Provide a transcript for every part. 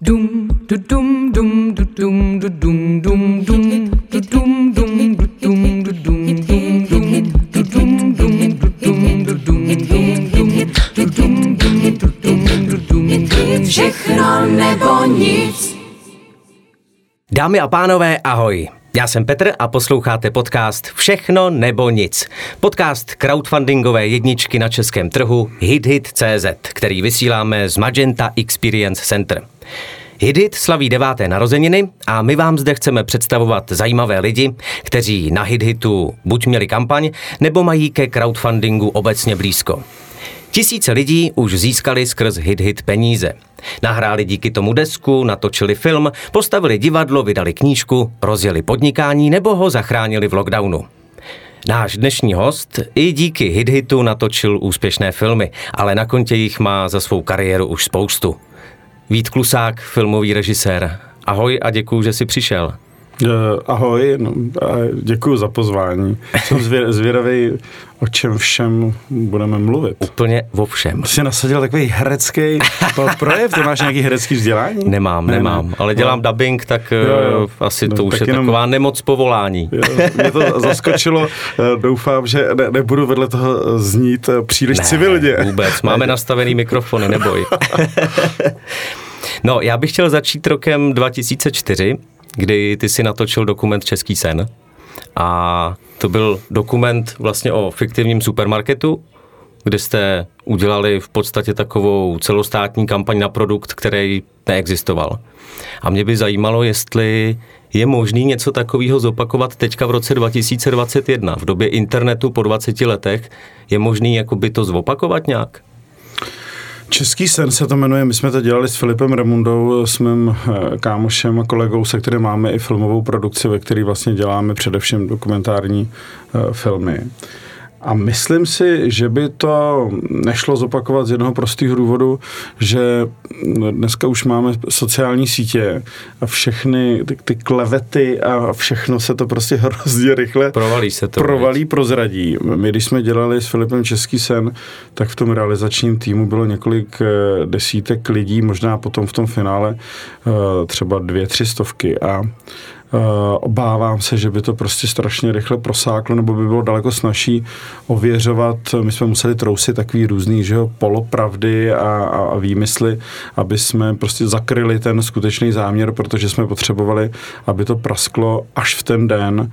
Dum du dum dum du dum du dum dum dum du dum dum du dum du dum dum dum du dum dum du dum du dum dum dum du dum dum du dum du dum dum všechno nebo nic. Dámy a pánové, ahoj. Já jsem Petr a posloucháte podcast Všechno nebo nic. Podcast crowdfundingové jedničky na českém trhu HitHit.cz, který vysíláme z Magenta Experience Center. HitHit slaví deváté narozeniny a my vám zde chceme představovat zajímavé lidi, kteří na HitHitu buď měli kampaň, nebo mají ke crowdfundingu obecně blízko. Tisíce lidí už získali skrz hit hit peníze. Nahráli díky tomu desku, natočili film, postavili divadlo, vydali knížku, rozjeli podnikání nebo ho zachránili v lockdownu. Náš dnešní host i díky hit hitu natočil úspěšné filmy, ale na kontě jich má za svou kariéru už spoustu. Vít Klusák, filmový režisér. Ahoj a děkuji, že jsi přišel. Uh, ahoj, no, děkuji za pozvání. Jsem zvěd, zvědavý, o čem všem budeme mluvit. Úplně o všem. Jsi nasadil takový herecký projev, ty máš nějaký herecký vzdělání? Nemám, ne, nemám, ne. ale dělám no. dubbing, tak jo, jo. Eh, asi no, to už je jenom, taková nemoc povolání. Jo, mě to zaskočilo, eh, doufám, že ne, nebudu vedle toho znít příliš ne, civilně. vůbec, máme nastavený mikrofony, neboj. no, já bych chtěl začít rokem 2004, kdy ty si natočil dokument Český sen. A to byl dokument vlastně o fiktivním supermarketu, kde jste udělali v podstatě takovou celostátní kampaň na produkt, který neexistoval. A mě by zajímalo, jestli je možný něco takového zopakovat teďka v roce 2021, v době internetu po 20 letech, je možný jakoby to zopakovat nějak? Český sen se to jmenuje, my jsme to dělali s Filipem Remundou, s mým eh, kámošem a kolegou, se kterým máme i filmovou produkci, ve které vlastně děláme především dokumentární uh, filmy. A myslím si, že by to nešlo zopakovat z jednoho prostého důvodu, že dneska už máme sociální sítě a všechny ty, ty klevety a všechno se to prostě hrozně rychle provalí, se to provalí prozradí. My, když jsme dělali s Filipem Český sen, tak v tom realizačním týmu bylo několik eh, desítek lidí, možná potom v tom finále eh, třeba dvě, tři stovky a obávám se, že by to prostě strašně rychle prosáklo, nebo by bylo daleko snažší ověřovat. My jsme museli trousit takový různý, že jo, polopravdy a, a, a výmysly, aby jsme prostě zakryli ten skutečný záměr, protože jsme potřebovali, aby to prasklo až v ten den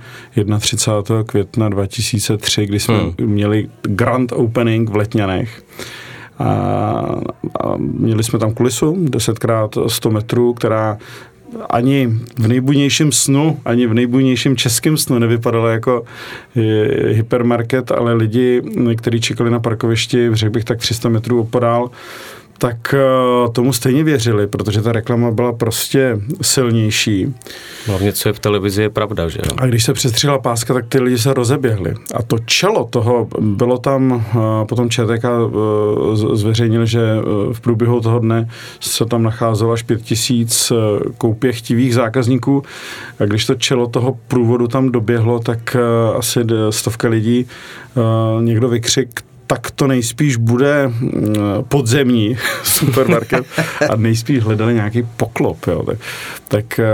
31. května 2003, kdy jsme hmm. měli grand opening v Letňanech. A, a měli jsme tam kulisu 10x100 metrů, která ani v nejbudnějším snu, ani v nejbudnějším českém snu nevypadalo jako hypermarket, ale lidi, kteří čekali na parkovišti, řekl bych tak 300 metrů opodál, tak eh, tomu stejně věřili, protože ta reklama byla prostě silnější. Hlavně, co je v televizi, je pravda, že jo? A když se přestřihla páska, tak ty lidi se rozeběhli. A to čelo toho, bylo tam, eh, potom ČTK eh, zveřejnil, že v průběhu toho dne se tam nacházelo až pět tisíc koupě chtivých zákazníků. A když to čelo toho průvodu tam doběhlo, tak asi stovka lidí někdo vykřik, tak to nejspíš bude mm, podzemní supermarket a nejspíš hledali nějaký poklop. Jo. Tak, tak eh,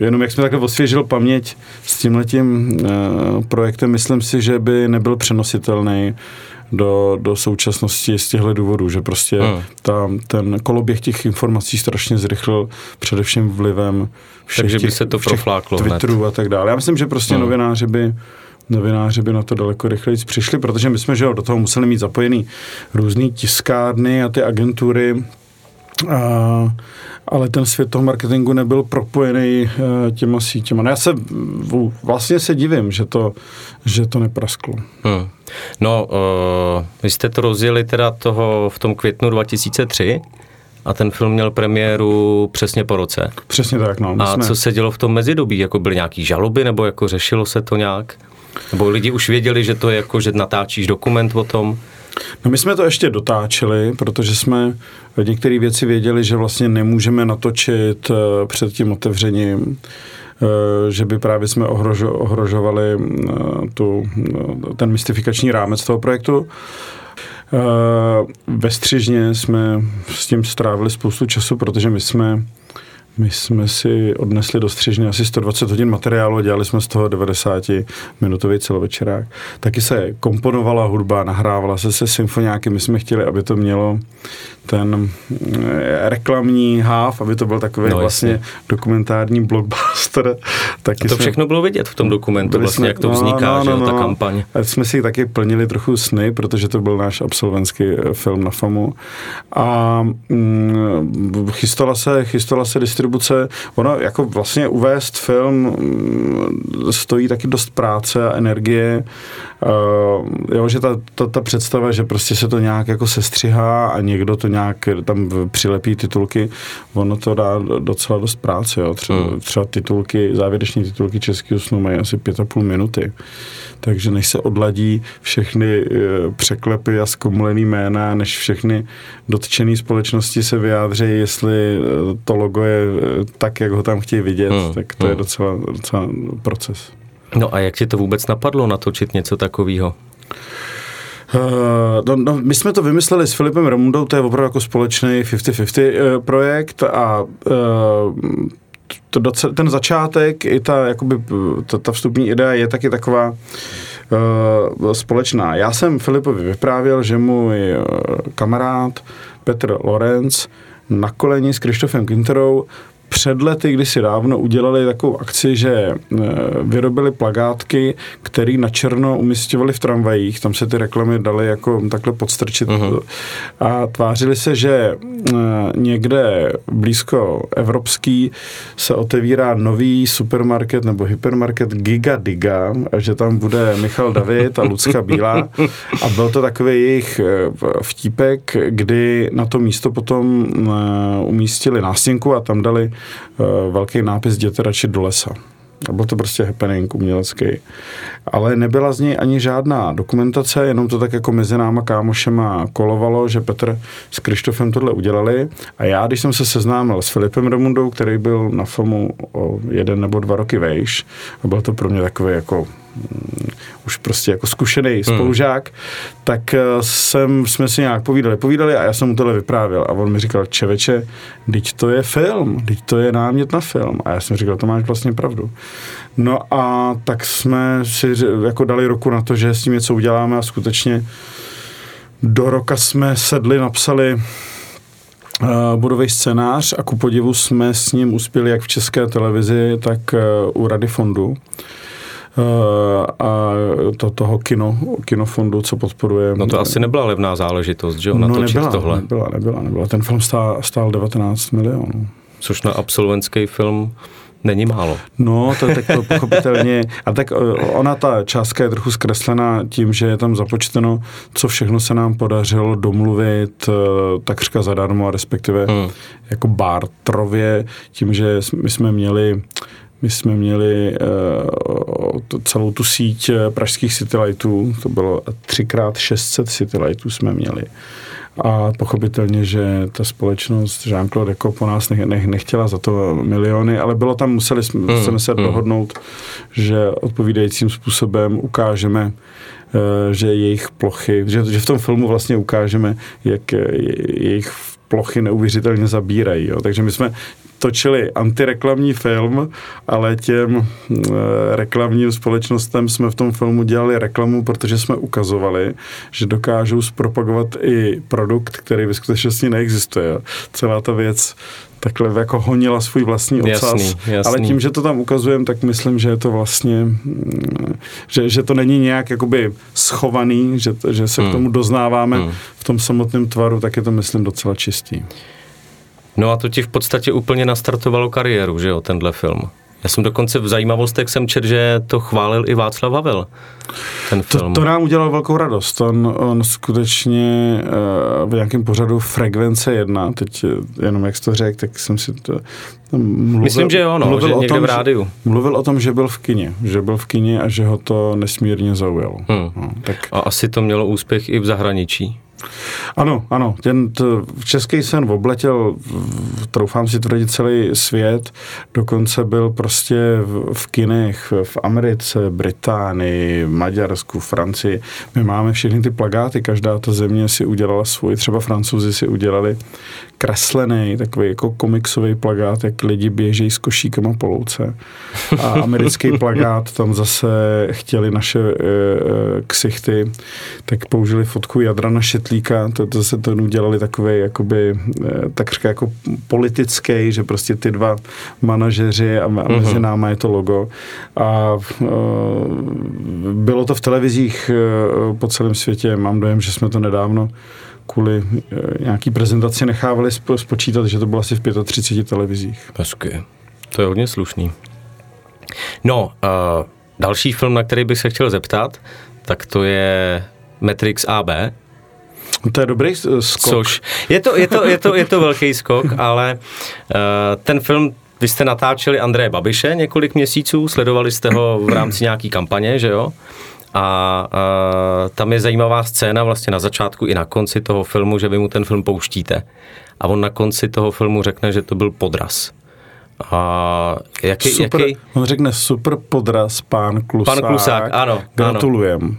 jenom jak jsme takhle osvěžil paměť s tímhletím eh, projektem, myslím si, že by nebyl přenositelný do, do současnosti z těchto důvodů, že prostě hmm. ta, ten koloběh těch informací strašně zrychlil především vlivem všech Takže by těch, se to profláklo Twitterů hned. a tak dále. Já myslím, že prostě hmm. novináři by novináři by na to daleko rychleji přišli, protože my jsme že do toho museli mít zapojený různé tiskárny a ty agentury, a, ale ten svět toho marketingu nebyl propojený uh, těma sítěma. No já se vlastně se divím, že to, že to neprasklo. Hmm. No, uh, vy jste to rozjeli teda toho v tom květnu 2003 a ten film měl premiéru přesně po roce. Přesně tak, no. A jsme... co se dělo v tom mezidobí? Jako byly nějaký žaloby nebo jako řešilo se to nějak? Nebo lidi už věděli, že to je jako, že natáčíš dokument o tom? No my jsme to ještě dotáčeli, protože jsme některé věci věděli, že vlastně nemůžeme natočit eh, před tím otevřením eh, že by právě jsme ohrožo, ohrožovali eh, tu, ten mystifikační rámec toho projektu. Ve Střižně jsme s tím strávili spoustu času, protože my jsme My jsme si odnesli do střižny asi 120 hodin materiálu a dělali jsme z toho 90-minutový celovečerák. Taky se komponovala hudba, nahrávala se se symfoniáky. My jsme chtěli, aby to mělo ten eh, reklamní háv, aby to byl takový No, vlastně jasně. dokumentární blockbuster. Taky A to jsme- všechno bylo vidět v tom dokumentu, vlastně, jsme- jak to no, vzniká, no, že jo, no, ta no. kampaň. A jsme si taky plnili trochu sny, protože to byl náš absolventský eh, film na FAMu. A mm, chystala, se, chystala se distribuce. Ono jako vlastně uvést film mm, stojí taky dost práce a energie. Uh, jo, že ta, ta, ta představa, že prostě se to nějak jako sestřihá a někdo to nějak tam v- přilepí titulky, ono to dá docela dost práce. Jo. Třeba, Hmm. třeba titulky, závěreční titulky Českého snu mají asi pět a půl minuty. Takže než se odladí všechny eh, překlepy a zkomulený jména, než všechny dotčené společnosti se vyjádří, jestli eh, to logo je eh, tak, jak ho tam chtějí vidět, Hmm, tak to je hmm. docela, docela proces. No a jak ti to vůbec napadlo natočit něco takového? Uh, no, no, my jsme to vymysleli s Filipem Ramundou, to je opravdu jako společný 50-50 uh, projekt a uh, to ten začátek i ta, jakoby, ta, ta vstupní idea je taky taková uh, společná. Já jsem Filipovi vyprávěl, že můj kamarád Petr Lorenz na koleni s Krištofem Kinterou před lety, kdysi dávno, udělali takovou akci, že e, vyrobili plagátky, které na černo umístěvali v tramvajích, tam se ty reklamy daly jako takhle podstrčit uh-huh. a tvářili se, že e, někde blízko evropský se otevírá nový supermarket nebo hypermarket Giga Diga a že tam bude Michal David a Lucka Bílá a byl to takový jejich e, vtípek, kdy na to místo potom umístili nástěnku a tam dali velký nápis Jděte radši do lesa. A byl to prostě happening umělecký. Ale nebyla z něj ani žádná dokumentace, jenom to tak jako mezi náma kámošema kolovalo, že Petr s Krištofem tohle udělali. A já, když jsem se seznámil s Filipem Ramundou, který byl na filmu o jeden nebo dva roky vejš, a byl to pro mě takový jako už prostě jako zkušený spolužák, hmm. tak eh, jsem, jsme si nějak povídali, povídali a já jsem mu tohle vyprávěl a on mi říkal, čeveče, teď to je film, teď to je námět na film. A já jsem říkal, to máš vlastně pravdu. No a tak jsme si jako dali ruku na to, že s tím něco uděláme a skutečně do roka jsme sedli, napsali uh, bodový scénář a ku podivu jsme s ním uspěli jak v české televizi, tak uh, u Rady fondu. Uh, a to, toho kino, kinofondu, co podporuje. No to asi nebyla levná záležitost, že jo, no, natočit nebyla, tohle. Nebyla, nebyla, nebyla. Ten film stál, stál 19 milionů. Což na absolventský film není málo. No, to je tak to pochopitelně. A tak eh, ona, ta částka je trochu zkreslená tím, že je tam započteno, co všechno se nám podařilo domluvit eh, takřka zadarmo, respektive Hmm. jako bartrově, tím, že my jsme měli my jsme měli uh, to, celou tu síť eh, pražských citylightů, to bylo třikrát 600 citylightů jsme měli. A pochopitelně, že ta společnost Jean-Claude jako po nás nech, nech, nechtěla za to miliony, ale bylo tam, museli jsme, Hmm, jsme se hmm. dohodnout, že odpovídajícím způsobem ukážeme, eh, že jejich plochy, že, že v tom filmu vlastně ukážeme, jak jejich plochy neuvěřitelně zabírají. Jo. Takže my jsme točili antireklamní film, ale těm e, reklamním společnostem jsme v tom filmu dělali reklamu, protože jsme ukazovali, že dokážou zpropagovat i produkt, který ve skutečnosti neexistuje. Celá ta věc takhle jako honila svůj vlastní ocas. Jasný, jasný. Ale tím, že to tam ukazujeme, tak myslím, že je to vlastně, mm, že, že to není nějak jakoby schovaný, že, že se Hmm. k tomu doznáváme Hmm. v tom samotném tvaru, tak je to, myslím, docela čistý. No a to ti v podstatě úplně nastartovalo kariéru, že jo, tenhle film. Já jsem dokonce v zajímavostech jsem četl, že to chválil i Václav Havel, ten film. To, to nám udělalo velkou radost. On, on skutečně uh, v nějakém pořadu Frekvence 1, teď eh, jenom jak jsi to řekl, tak jsem si to... tam Mluvil, Myslím, že jo, no, že o tom, v rádiu. Že, mluvil o tom, že byl v kině, že byl v kině a že ho to nesmírně zaujalo. Hmm. No, tak A asi to mělo úspěch i v zahraničí. Ano, ano. Ten t, český sen obletěl, troufám si tvrdit, celý svět. Dokonce byl prostě v, v kinech v Americe, Británii, Maďarsku, Francii. My máme všechny ty plagáty, každá ta země si udělala svůj, třeba francouzi si udělali kreslený, takový jako komiksový plagát, jak lidi běžejí s košíkama po louce. A americký plagát, tam zase chtěli naše e, ksichty, tak použili fotku Jadrana Šetlíka, to, to se to udělali takový jakoby, e, takřka jako politický, že prostě ty dva manažeři a, a mezi uh-huh. náma je to logo. A e, bylo to v televizích e, po celém světě, mám dojem, že jsme to nedávno kvůli eh, nějaký prezentaci nechávali spočítat, že to bylo asi v 35 televizích. Hezky. To je hodně slušný. No, uh, další film, na který bych se chtěl zeptat, tak to je Matrix AB. No to je dobrý skok. Což, je to, je to, je to, je to velký skok, ale uh, ten film vy jste natáčeli Andreje Babiše několik měsíců, sledovali jste ho v rámci nějaký kampaně, že jo? A, a tam je zajímavá scéna vlastně na začátku i na konci toho filmu, že vy mu ten film pouštíte. A on na konci toho filmu řekne, že to byl podraz. A jaký, super, jaký? On řekne super podraz, pán Klusák. Pan Klusák, ano. Gratulujem. Ano.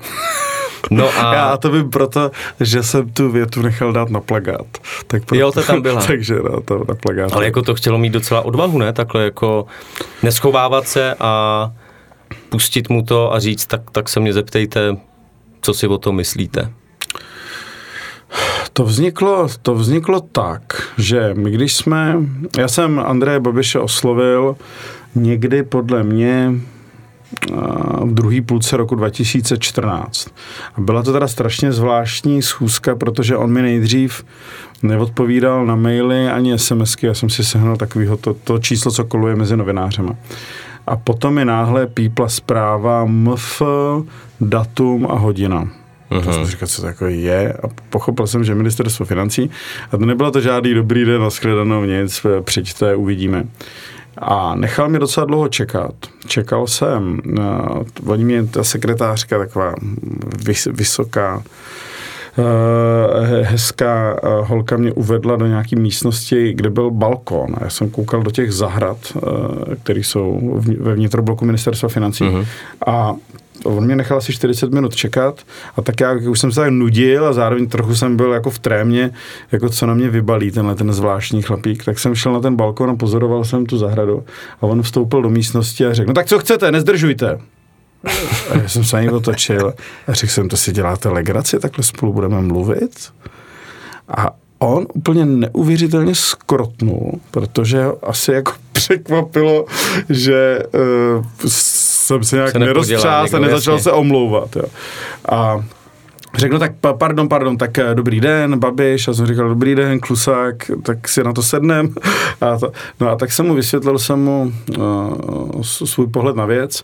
No a... Já to vím proto, že jsem tu větu nechal dát na plagát. Tak proto, jo, to tam byla. takže no, to na plagát. Ale jako to chtělo mít docela odvahu, ne? Takhle jako neschovávat se a pustit mu to a říct, tak, tak se mě zeptejte, co si o tom myslíte. To vzniklo, to vzniklo tak, že my když jsme, já jsem Andreje Babiše oslovil někdy podle mě v druhé půlce roku 2014. A byla to teda strašně zvláštní schůzka, protože on mi nejdřív neodpovídal na maily ani SMSky, já jsem si sehnal takového to, to číslo, co koluje mezi novinářema. A potom mi náhle pípla zpráva MF, datum a hodina. Uh-huh. To jsem říkal, co to jako je. A pochopil jsem, že ministerstvo financí, a to nebylo to žádný dobrý den, nashledanou nic, přijďte, uvidíme. A nechal mě docela dlouho čekat. Čekal jsem, uh, oni mě, ta sekretářka taková vys, vysoká, uh, hezká uh, holka mě uvedla do nějaké místnosti, kde byl balkon. A já jsem koukal do těch zahrad, které jsou ve vnitrobloku ministerstva financí. Uh-huh. A on mě nechal asi 40 minut čekat a tak já už jsem se tak nudil a zároveň trochu jsem byl jako v trémě, jako co na mě vybalí tenhle ten zvláštní chlapík, tak jsem šel na ten balkon a pozoroval jsem tu zahradu a on vstoupil do místnosti a řekl, no tak co chcete, nezdržujte. A já jsem se na něj otočil a řekl jsem, to si děláte legraci, takhle spolu budeme mluvit. A on úplně neuvěřitelně skrotnul, protože asi jako překvapilo, že uh, jsem se nějak neroztřás a nezačal jasně. se omlouvat. Jo. A Řekl, no tak pardon, pardon, tak eh, dobrý den, Babiš, a jsem říkal, dobrý den, Klusák, tak si na to sednem. A to, no a tak jsem mu vysvětlil jsem mu uh, svůj pohled na věc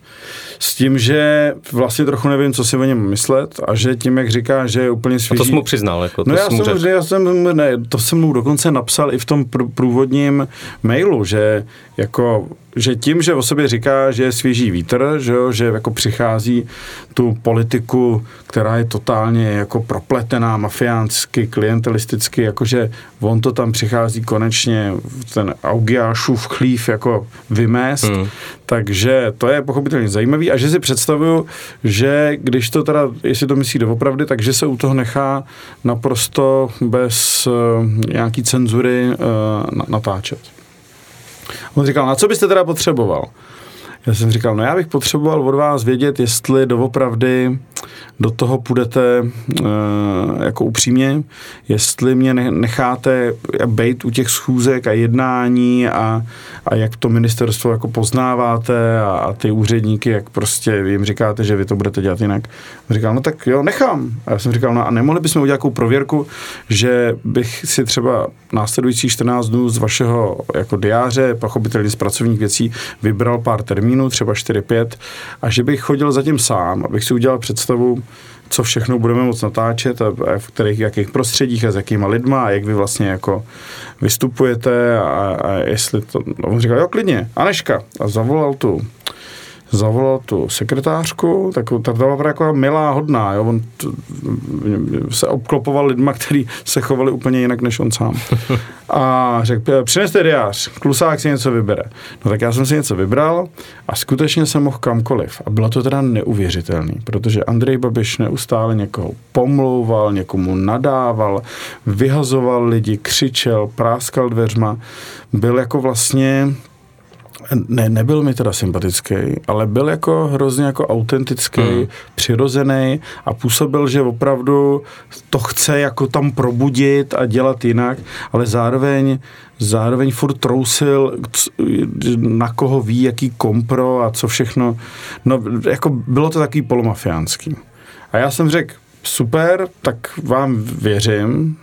s tím, že vlastně trochu nevím, co si o něm myslet a že tím, jak říká, že je úplně svěží. A to jsem mu přiznal, jako to no já jsem, já jsem, ne, to jsem mu dokonce napsal i v tom pr- průvodním mailu, že jako že tím, že o sobě říká, že je svěží vítr, že, jo, že jako přichází tu politiku, která je totálně jako propletená mafiánsky, klientelisticky, jakože on to tam přichází konečně ten Augiášův chlív jako vymést, hmm. takže to je pochopitelně zajímavý a že si představuju, že když to teda, jestli to myslí doopravdy, takže se u toho nechá naprosto bez uh, nějaký cenzury uh, natáčet. On říkal, na co byste teda potřeboval? Já jsem říkal, no já bych potřeboval od vás vědět, jestli doopravdy do toho půjdete e, jako upřímně, jestli mě necháte být u těch schůzek a jednání a, a jak to ministerstvo jako poznáváte a, a ty úředníky, jak prostě jim říkáte, že vy to budete dělat jinak. Říkal, no tak jo, nechám. A já jsem říkal, no a nemohli bychom udělat nějakou prověrku, že bych si třeba následující 14 dnů z vašeho jako diáře, pochopitelně z pracovních věcí, vybral pár termínů, třeba 4-5, a že bych chodil zatím sám, abych si udělal představu, co všechno budeme moct natáčet a, v kterých, jakých prostředích a s jakýma lidma a jak vy vlastně jako vystupujete a, a jestli to, on říkal, jo, klidně, Aneška a zavolal tu zavolal tu sekretářku, tak ta byla jako milá, hodná, jo? on t, se obklopoval lidma, kteří se chovali úplně jinak než on sám. A řekl, přineste diář, klusák si něco vybere. No tak já jsem si něco vybral a skutečně jsem mohl kamkoliv. A bylo to teda neuvěřitelný, protože Andrej Babiš neustále někoho pomlouval, někomu nadával, vyhazoval lidi, křičel, práskal dveřma. Byl jako vlastně ne, nebyl mi teda sympatický, ale byl jako hrozně jako autentický, hmm. přirozený a působil, že opravdu to chce jako tam probudit a dělat jinak, ale zároveň zároveň furt trousil, na koho ví, jaký kompro a co všechno. No, jako bylo to takový polomafiánský. A já jsem řekl, super, tak vám věřím,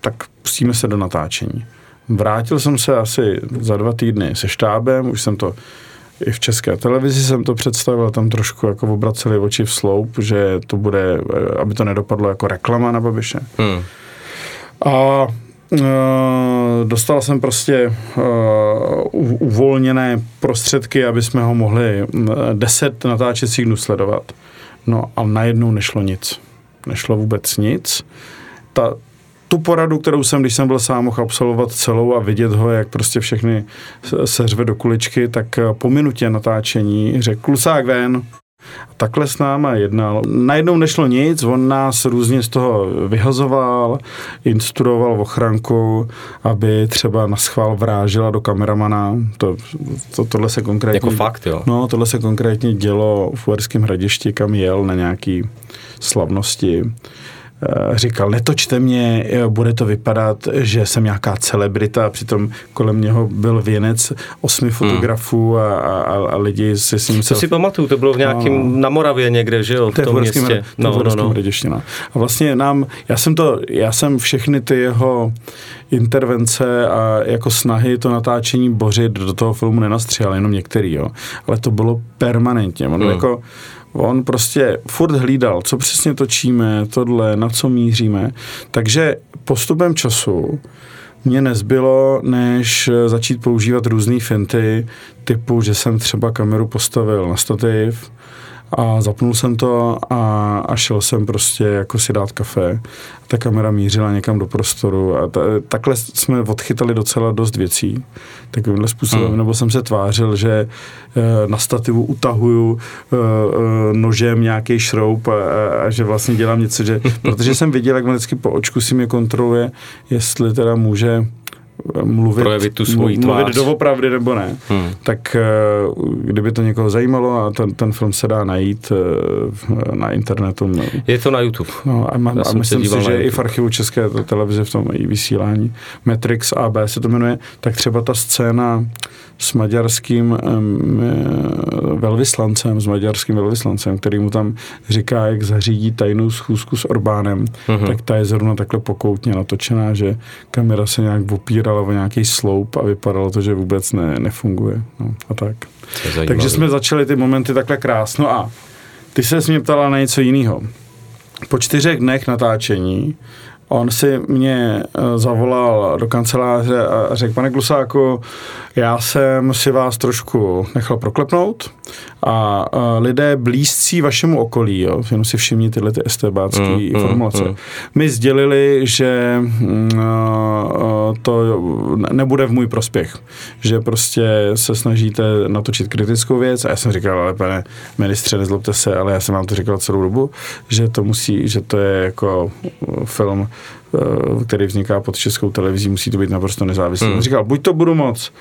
tak pustíme se do natáčení. Vrátil jsem se asi za dva týdny se štábem, už jsem to i v české televizi jsem to představil, tam trošku jako obraceli oči v sloup, že to bude, aby to nedopadlo jako reklama na Babiše. Hmm. A uh, dostal jsem prostě uh, uvolněné prostředky, aby jsme ho mohli deset natáčecích dnů sledovat. No a najednou nešlo nic. Nešlo vůbec nic. Ta, tu poradu, kterou jsem, když jsem byl sám, mohl absolvovat celou a vidět ho, jak prostě všechny seřve do kuličky, tak eh, po minutě natáčení řekl klusák ven. A takhle s náma jednal. Najednou nešlo nic, on nás různě z toho vyhazoval, instruoval ochranku, aby třeba na schvál vrážila do kameramana. To, to, tohle se konkrétně... Jako fakt, jo? No, tohle se konkrétně dělo v Uherském hradišti, kam jel na nějaký slavnosti. Eh, říkal, netočte mě, bude to vypadat, že jsem nějaká celebrita, přitom kolem něho byl věnec osmi hmm. fotografů a, a, a lidi se s ním... To si pamatuju, to bylo v nějakém, no, na Moravě někde, že jo, v tom městě. No, no, no. no. A vlastně nám, já jsem to, já jsem všechny ty jeho intervence a jako snahy to natáčení bořit do toho filmu nenastřihal, jenom některý, jo. Ale to bylo permanentně. On hmm. jako On prostě furt hlídal, co přesně točíme, tohle, na co míříme. Takže postupem času mě nezbylo, než začít používat různé finty, typu, že jsem třeba kameru postavil na stativ, a zapnul jsem to a, a šel jsem prostě jako si dát kafe. Ta kamera mířila někam do prostoru a ta, takhle jsme odchytali docela dost věcí takovýmhle způsobem, hmm. nebo jsem se tvářil, že e, na stativu utahuju e, e, nožem nějaký šroub a, a, a že vlastně dělám něco, že, protože jsem viděl, jak vždycky po očku si mě kontroluje, jestli teda může mluvit, projevit tu svoji tvář. mluvit doopravdy nebo ne. Hmm. Tak eh, kdyby to někoho zajímalo a ten, ten film se dá najít eh, na internetu. No. Je to na YouTube. No, a, má, a myslím si, že i v archivu České televize v tom i vysílání Matrix AB se to jmenuje, tak třeba ta scéna s maďarským velvyslancem, s maďarským velvyslancem, který mu tam říká, jak zařídí tajnou schůzku s Orbánem, uh-huh. tak ta je zrovna takhle pokoutně natočená, že kamera se nějak opírala o nějaký sloup a vypadalo to, že vůbec ne, nefunguje. No, a tak. Takže jsme začali ty momenty takhle krásno a ty se mě ptala na něco jiného. Po čtyřech dnech natáčení On si mě eh, zavolal do kanceláře a řekl, pane Klusáku, já jsem si vás trošku nechal proklepnout a lidé blízcí vašemu okolí, jo, jenom si všimni tyhle ty estebácké mm, mm, formulace, mm. mi sdělili, že mm, to nebude v můj prospěch, že prostě se snažíte natočit kritickou věc a já jsem říkal, ale pane ministře, nezlobte se, ale já jsem vám to říkal celou dobu, že to musí, že to je jako film Eh, který vzniká pod českou televizí, musí to být naprosto nezávislý. Hmm. Říkal, buď to budu moc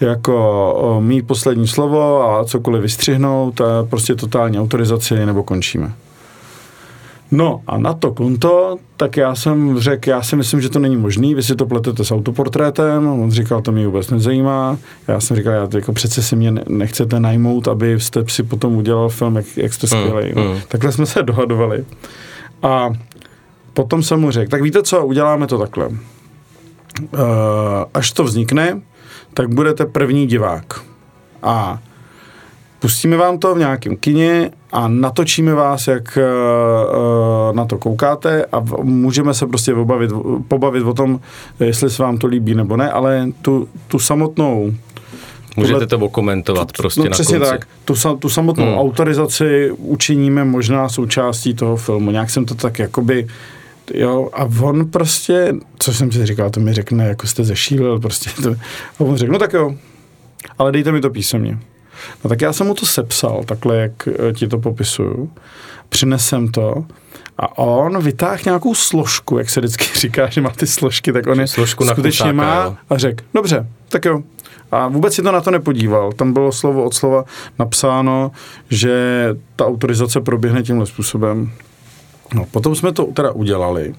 jako mít poslední slovo a cokoliv vystřihnout, a prostě totální autorizaci, nebo končíme. No a na to konto, tak já jsem řekl, já si myslím, že to není možný, vy si to pletete s autoportrétem, on říkal, to mě vůbec nezajímá, já jsem říkal, já to jako přece si mě nechcete najmout, aby jste si potom udělal film, jak, jak jste hmm, skvělý. No. Hmm. Takhle jsme se dohadovali. A potom jsem mu řekl, tak víte co, uděláme to takhle. Uh, až to vznikne, tak budete první divák. A pustíme vám to v nějakém kině a natočíme vás, jak uh, na to koukáte a můžeme se prostě pobavit, pobavit o tom, jestli se vám to líbí nebo ne, ale tu, tu samotnou Můžete to okomentovat prostě no, na přesně konci. tak. Tu, tu samotnou Hmm. autorizaci učiníme možná součástí toho filmu. Nějak jsem to tak jakoby Jo, a on prostě, co jsem si říkal, to mi řekne, jako jste zešílil, prostě to, a on řekl, no tak jo, ale dejte mi to písemně. No tak já jsem mu to sepsal, takhle, jak eh, ti to popisuju, přinesem to a on vytáhl nějakou složku, jak se vždycky říká, že má ty složky, tak on je Složku na skutečně kusáka, má jo. a řekl, dobře, tak jo. A vůbec si to na to nepodíval. Tam bylo slovo od slova napsáno, že ta autorizace proběhne tímhle způsobem. No, potom jsme to teda udělali.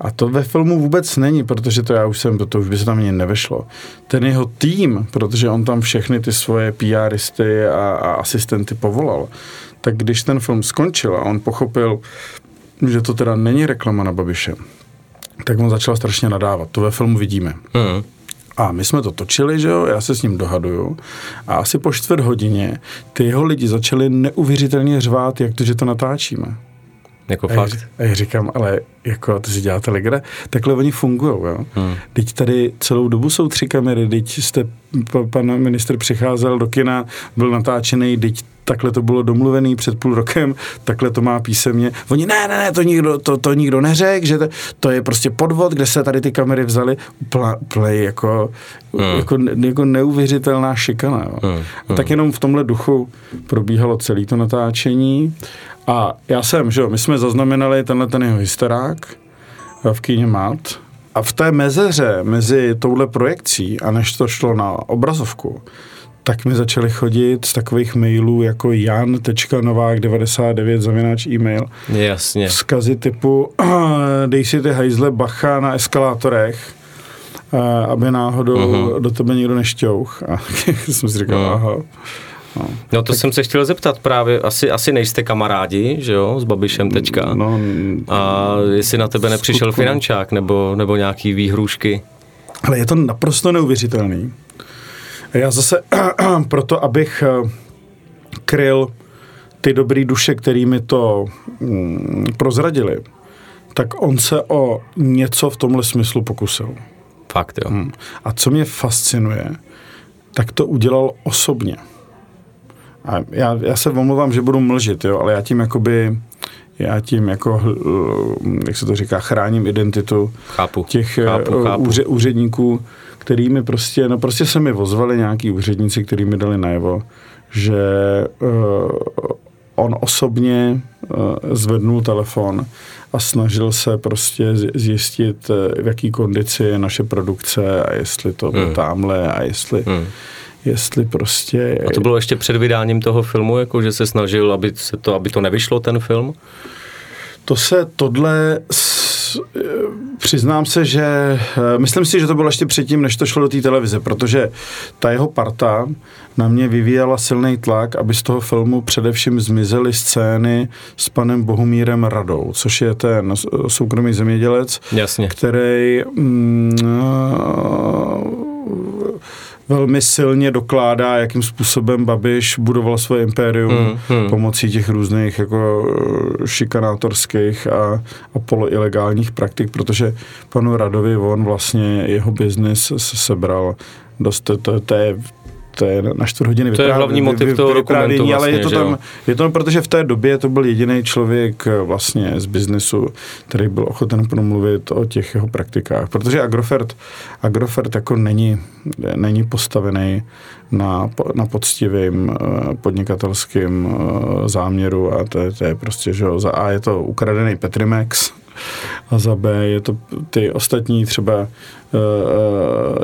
A to ve filmu vůbec není, protože to já už jsem, to, to už by se tam ani nevešlo. Ten jeho tým, protože on tam všechny ty svoje PRisty a, a asistenty povolal, tak když ten film skončil a on pochopil, že to teda není reklama na Babiše, tak on začal strašně nadávat. To ve filmu vidíme. Hmm. A my jsme to točili, že jo, já se s ním dohaduju a asi po čtvrt hodině ty jeho lidi začali neuvěřitelně řvát, jak to, že to natáčíme. Jako A já, fakt. ř- a já říkám, ale jako ty si děláte legra, takhle oni fungují, jo. Hmm. Teď tady celou dobu jsou tři kamery, teď jste, pa- pan minister přicházel do kina, byl natáčený, teď takhle to bylo domluvený před půl rokem, takhle to má písemně. Oni, ne, ne, ne, to nikdo, to, to nikdo neřekl, že to, to je prostě podvod, kde se tady ty kamery úplně, úplně jako, hmm. jako, jako neuvěřitelná šikana. Jo. Hmm. A tak jenom v tomhle duchu probíhalo celé to natáčení. A já jsem, že jo, my jsme zaznamenali tenhle ten jeho hysterák eh, v kyně Mat. A v té mezeře mezi touhle projekcí a než to šlo na obrazovku, tak mi začaly chodit z takových mailů jako jan.novák99 zavináč e-mail Jasně. vzkazy typu dej si ty hajzle bacha na eskalátorech, eh, aby náhodou uh-huh. do tebe někdo nešťouch. A jsem si říkal, Mhm. aha. No to jsem se chtěl zeptat právě, asi, asi nejste kamarádi, že jo, s Babišem teďka. No, A jestli na tebe nepřišel Skutku. finančák nebo, nebo nějaký výhrůžky. Ale je to naprosto neuvěřitelný. Já zase proto, abych eh, kryl ty dobrý duše, kterými to mm, prozradili, tak on se o něco v tomhle smyslu pokusil. Fakt, jo. Hmm. A co mě fascinuje, tak to udělal osobně. A já, já se omlouvám, že budu mlžit, jo, ale já tím jakoby, já tím jako, hl- jak se to říká, chráním identitu Chápu. těch chápu, eh, chápu. úře, úředníků, kterými prostě, no prostě se mi ozvali nějaký úředníci, který mi dali najevo, že uh, on osobně uh, zvednul telefon a snažil se prostě zjistit, eh, v jaký kondici je naše produkce a jestli to Hmm. hmm. tamhle a jestli, Hmm. Jestli prostě... A to bylo ještě před vydáním toho filmu, jako že se snažil, aby, se to, aby to nevyšlo, ten film? To se tohle, přiznám se, že eh, myslím si, že to bylo ještě předtím, než to šlo do té televize, protože ta jeho parta na mě vyvíjela silný tlak, aby z toho filmu především zmizely scény s panem Bohumírem Radou, což je ten soukromý zemědělec, Jasně. který mm, eh, velmi silně dokládá, jakým způsobem Babiš budoval svoje impérium Hmm, hmm. pomocí těch různých jako eh, šikanátorských a, a poloilegálních praktik, protože panu Radovi on vlastně jeho biznis se- sebral dost, to, to, to je to je na čtvrt hodiny To je hlavní motiv toho dokumentu ale je vlastně, to že tam, je to protože v té době to byl jediný člověk eh, vlastně z biznesu, který byl ochoten promluvit o těch jeho praktikách. Protože Agrofert, Agrofert jako není, není postavený na, na poctivým eh, podnikatelským eh, záměru a to je, to je prostě, že jo, za A je to ukradený Petrimex a za B je to ty ostatní třeba eh,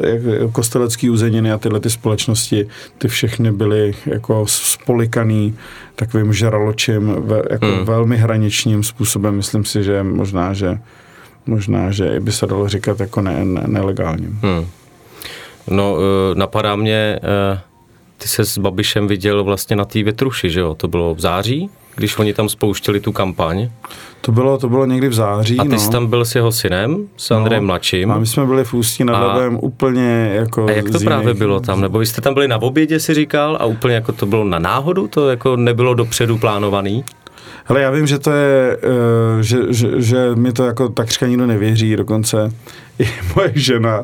eh, jak kostelecký uzeniny a tyhle ty společnosti, ty všechny byly jako spolikaný takovým žraločím, ve, jako Hmm. velmi hraničním způsobem. Myslím si, že možná, že možná, že by se dalo říkat jako ne, ne, nelegálním. Hmm. No, eh, napadá mě, ty se s Babišem viděl vlastně na té Větruši, že jo? To bylo v září, když oni tam spouštěli tu kampaň. To bylo, to bylo někdy v září. A ty no. jsi tam byl s jeho synem, s Andrejem Mladším. A my jsme byli v Ústí nad Labem úplně jako A jak to právě jiných- bylo tam? Nebo vy jste tam byli na obědě, si říkal, a úplně jako to bylo na náhodu? To jako nebylo dopředu plánovaný? Hele, já vím, že to je, eh, že, že, že mi to jako takřka nikdo nevěří, dokonce i moje žena,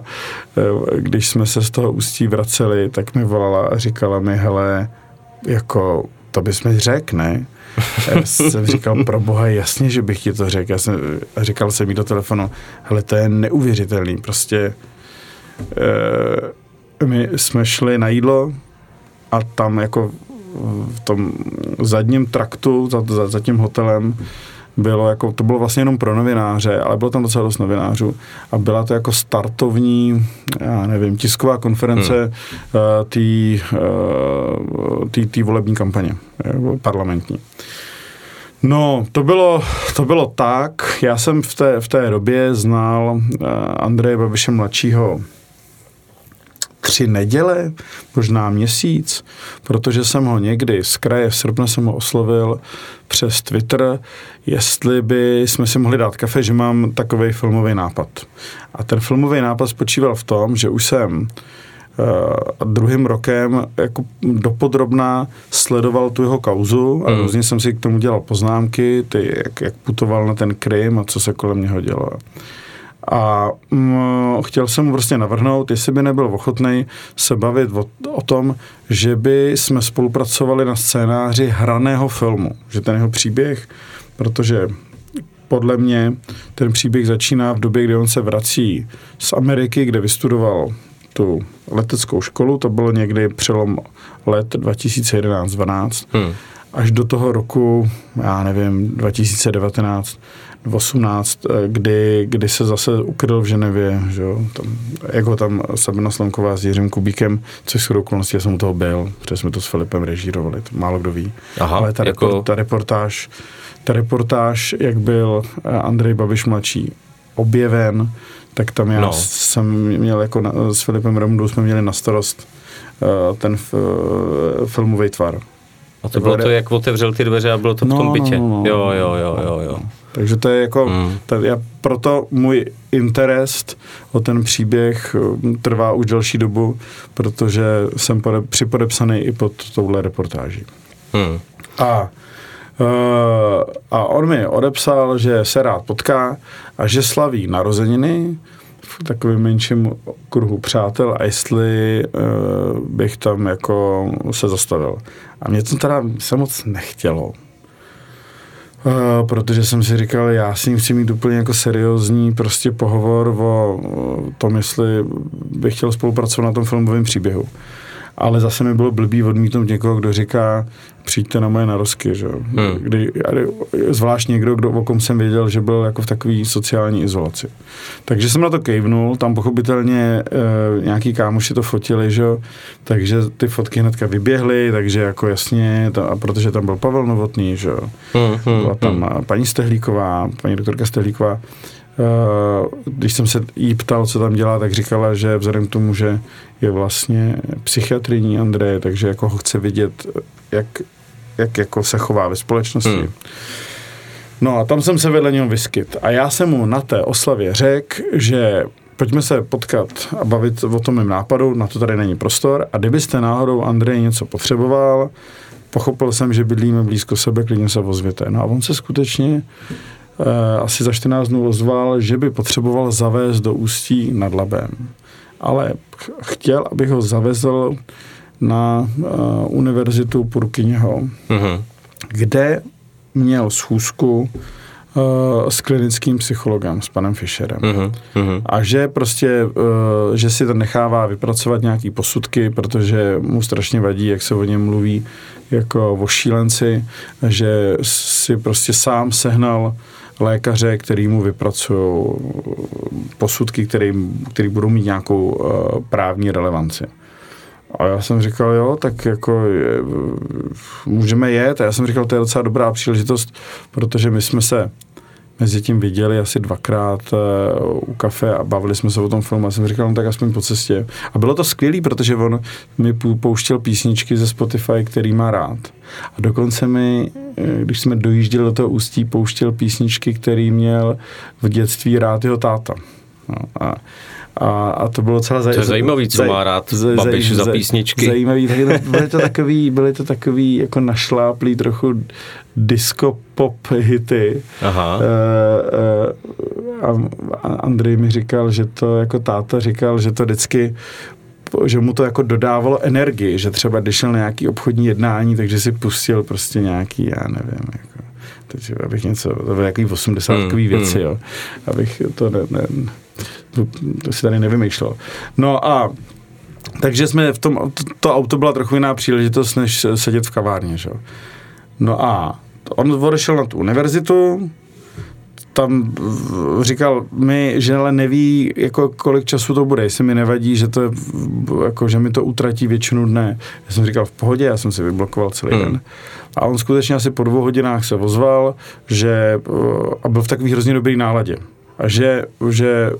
eh, když jsme se z toho ústí vraceli, tak mi volala a říkala mi, hele, jako, to bys mi řekl, ne? Já jsem říkal, pro boha, jasně, že bych ti to řekl. Já jsem, říkal jsem jí do telefonu, hele, to je neuvěřitelný, prostě e, my jsme šli na jídlo a tam jako v tom zadním traktu za, za, za tím hotelem bylo jako, to bylo vlastně jenom pro novináře, ale bylo tam docela dost novinářů a byla to jako startovní, já nevím, tisková konference hmm. uh, té uh, volební kampaně, parlamentní. No, to bylo, to bylo tak. Já jsem v té, v té době znal uh, Andreje Babiše mladšího tři neděle, možná měsíc, protože jsem ho někdy z kraje v srpna jsem ho oslovil přes Twitter, jestli by jsme si mohli dát kafe, že mám takový filmový nápad. A ten filmový nápad spočíval v tom, že už jsem Uh, druhým rokem jako dopodrobná sledoval tu jeho kauzu a mm. různě jsem si k tomu dělal poznámky, ty, jak, jak putoval na ten Krym a co se kolem něho dělo. A mm, chtěl jsem mu prostě navrhnout, jestli by nebyl ochotný se bavit o, o tom, že by jsme spolupracovali na scénáři hraného filmu. Že ten jeho příběh, protože podle mě ten příběh začíná v době, kdy on se vrací z Ameriky, kde vystudoval tu leteckou školu, to bylo někdy přelom let 2011-12, hmm. až do toho roku, já nevím, 2019, 18, eh, kdy, kdy se zase ukryl v Ženevě, že jo, tam, jak ho tam Sabina Slonková s Jiřím Kubíkem, což s okolností já jsem u toho byl, protože jsme to s Filipem režírovali, to málo kdo ví. Aha, Ale ta, jako... report, ta reportáž, ta reportáž, jak byl eh, Andrej Babiš mladší objeven, tak tam já no. jsem měl jako na, s Filipem Remundou jsme měli na starost uh, ten f, uh, filmový tvar. A to bylo to, jak otevřel ty dveře a bylo to v tom no, bytě. No, no, no, jo, jo, jo, jo, jo. Takže to je jako, mm. to, já, proto můj interest o ten příběh um, trvá už delší dobu, protože jsem pode, připodepsaný i pod touhle reportáží. Mm. A Uh, a on mi odepsal, že se rád potká a že slaví narozeniny v takovém menším kruhu přátel a jestli uh, bych tam jako se zastavil. A mě to teda se moc nechtělo, Uh, protože jsem si říkal, já s ním chci mít úplně jako seriózní prostě pohovor o tom, jestli bych chtěl spolupracovat na tom filmovém příběhu ale zase mi bylo blbý odmítnout někoho, kdo říká, přijďte na moje narozky, že? Hmm. Kdy, zvlášť někdo, kdo, o kom jsem věděl, že byl jako v takové sociální izolaci. Takže jsem na to kejvnul, tam pochopitelně e, nějaký kámoši to fotili, že? takže ty fotky hnedka vyběhly, takže jako jasně, to, a protože tam byl Pavel Novotný, že? Hmm, hmm, byla tam hmm. paní Stehlíková, paní doktorka Stehlíková, Eh, když jsem se jí ptal, co tam dělá, tak říkala, že vzhledem k tomu, že je vlastně psychiatrijní Andreje, takže jako ho chce vidět, jak, jak jako se chová ve společnosti. Hmm. No a tam jsem se vedle něho vyskyt. A já jsem mu na té oslavě řekl, že pojďme se potkat a bavit o tom mém nápadu, na to tady není prostor. A kdybyste náhodou Andrej něco potřeboval, pochopil jsem, že bydlíme blízko sebe, klidně se ozvěte. No a on se skutečně Eh, asi za 14 dnů ozval, že by potřeboval zavést do Ústí nad Labem. Ale chtěl, abych ho zavezl na uh, univerzitu Purkyněho, uh-huh. kde měl schůzku uh, s klinickým psychologem, s panem Fischerem. Uh-huh. Uh-huh. A že prostě, uh, že si to nechává vypracovat nějaký posudky, protože mu strašně vadí, jak se o něm mluví jako o šílenci, že si prostě sám sehnal lékaře, který mu vypracují posudky, který, který budou mít nějakou uh, právní relevanci. A já jsem říkal, jo, tak jako je, můžeme jet. A já jsem říkal, to je docela dobrá příležitost, protože my jsme se mezi tím viděli asi dvakrát uh, u kafe a bavili jsme se o tom filmu a jsem říkal, no tak aspoň po cestě. A bylo to skvělé, protože on mi pouštěl písničky ze Spotify, který má rád. A dokonce mi, eh, když jsme dojížděli do toho ústí, pouštěl písničky, který měl v dětství rád jeho táta. No, a, A, a to bylo docela To je zajímavý, co má rád Babiš za písničky. Zajímavý, byly to takový, byly to takový jako našláplý trochu disco pop hity. Aha. Uh, uh, a Andrej mi říkal, že to jako táta říkal, že to vždycky že mu to jako dodávalo energii, že třeba když šel na nějaký obchodní jednání, takže si pustil prostě nějaký, já nevím, jako, teď, abych něco, to byly nějaký 80 hmm, věci, hmm. jo, abych to ne, ne, to, to si tady nevymýšlel. No a takže jsme v tom, to, to auto byla trochu jiná příležitost, než sedět v kavárně, že? No a on odešel na tu univerzitu, tam říkal mi, že ale neví, jako kolik času to bude, jestli mi nevadí, že to, jako, že mi to utratí většinu dne. Já jsem říkal v pohodě, já jsem si vyblokoval celý hmm. den. A on skutečně asi po dvou hodinách se ozval, že a byl v takový hrozně dobrý náladě a že, že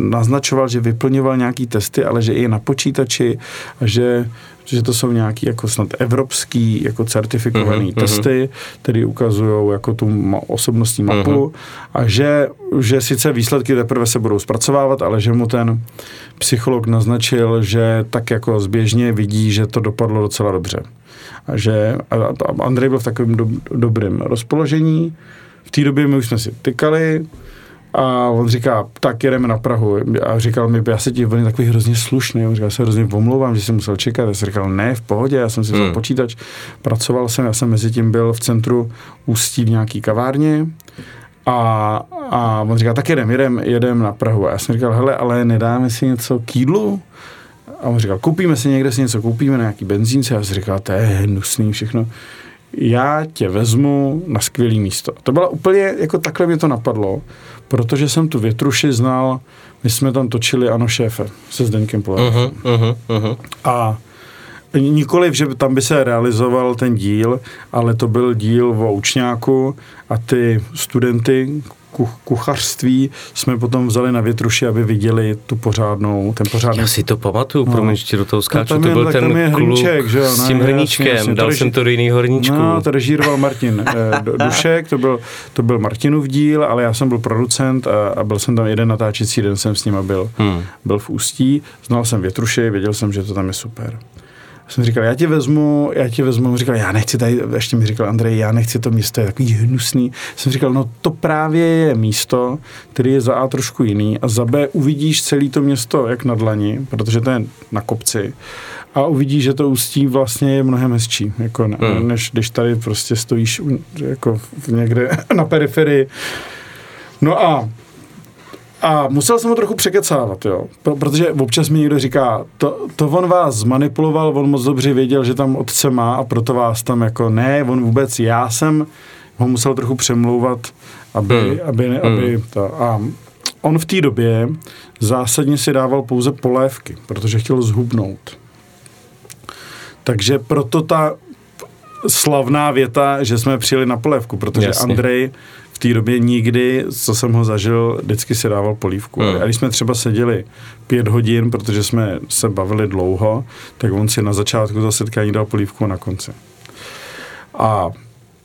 naznačoval, že vyplňoval nějaký testy, ale že i na počítači a že, že to jsou nějaký jako snad evropský jako certifikovaný uh-huh, testy, které ukazují jako tu osobnostní mapu uh-huh. a že, že sice výsledky teprve se budou zpracovávat, ale že mu ten psycholog naznačil, že tak jako zběžně vidí, že to dopadlo docela dobře. A že a, a Andrej byl v takovém do, dobrém rozpoložení. V té době my už jsme si tykali, a on říká, tak jedeme na Prahu. A říkal mi, já se ti byl takový hrozně slušný. On říkal, já se hrozně omlouvám, že jsem musel čekat. Já jsem říkal, ne, v pohodě, já jsem si vzal hmm. počítač, pracoval jsem, já jsem mezi tím byl v centru Ústí v nějaký kavárně. A, a on říká, tak jedem, jedem, jedem na Prahu. A já jsem říkal, hele, ale nedáme si něco k jídlu? A on říkal, koupíme si někde si něco, koupíme na nějaký benzínce. A já jsem říkal, to je hnusný všechno já tě vezmu na skvělý místo. To bylo úplně, jako takhle mě to napadlo, protože jsem tu větruši znal, my jsme tam točili Ano šéfe se Zdeňkem Polákem. Uh-huh, uh-huh, uh-huh. A nikoliv, že tam by se realizoval ten díl, ale to byl díl o učňáku a ty studenty, kuchařství jsme potom vzali na větruši, aby viděli tu pořádnou, ten pořádný... Já si to pamatuju, no. promiň, do toho skáču, no, to byl ten kluk hrníček, že jo? s tím hrníčkem, jasně, jasně, dal jsem to do jiného hrníčku. No, to režíroval Martin eh, Dušek, to byl, to byl Martinův díl, ale já jsem byl producent a, a byl jsem tam jeden natáčecí den, jsem s ním byl, hmm. byl v Ústí, znal jsem větruši, věděl jsem, že to tam je super jsem říkal, já ti vezmu, já ti vezmu, on říkal, já nechci tady, ještě mi říkal Andrej, já nechci to místo, je takový hnusný. Jsem říkal, no to právě je místo, který je za A trošku jiný a za B uvidíš celé to město jak na dlani, protože to je na kopci a uvidíš, že to ústí vlastně je mnohem hezčí, jako ne, hmm. než když tady prostě stojíš jako někde na periferii. No a a musel jsem ho trochu překecávat, jo. protože občas mi někdo říká, to, to on vás zmanipuloval, on moc dobře věděl, že tam otce má a proto vás tam jako ne, on vůbec, já jsem ho musel trochu přemlouvat, aby, hmm. aby, hmm. aby to. A on v té době zásadně si dával pouze polévky, protože chtěl zhubnout. Takže proto ta slavná věta, že jsme přijeli na polévku, protože Jasně. Andrej v té době nikdy, co jsem ho zažil, vždycky si dával polívku. Mm. A když jsme třeba seděli pět hodin, protože jsme se bavili dlouho, tak on si na začátku toho setkání dal polívku a na konci. A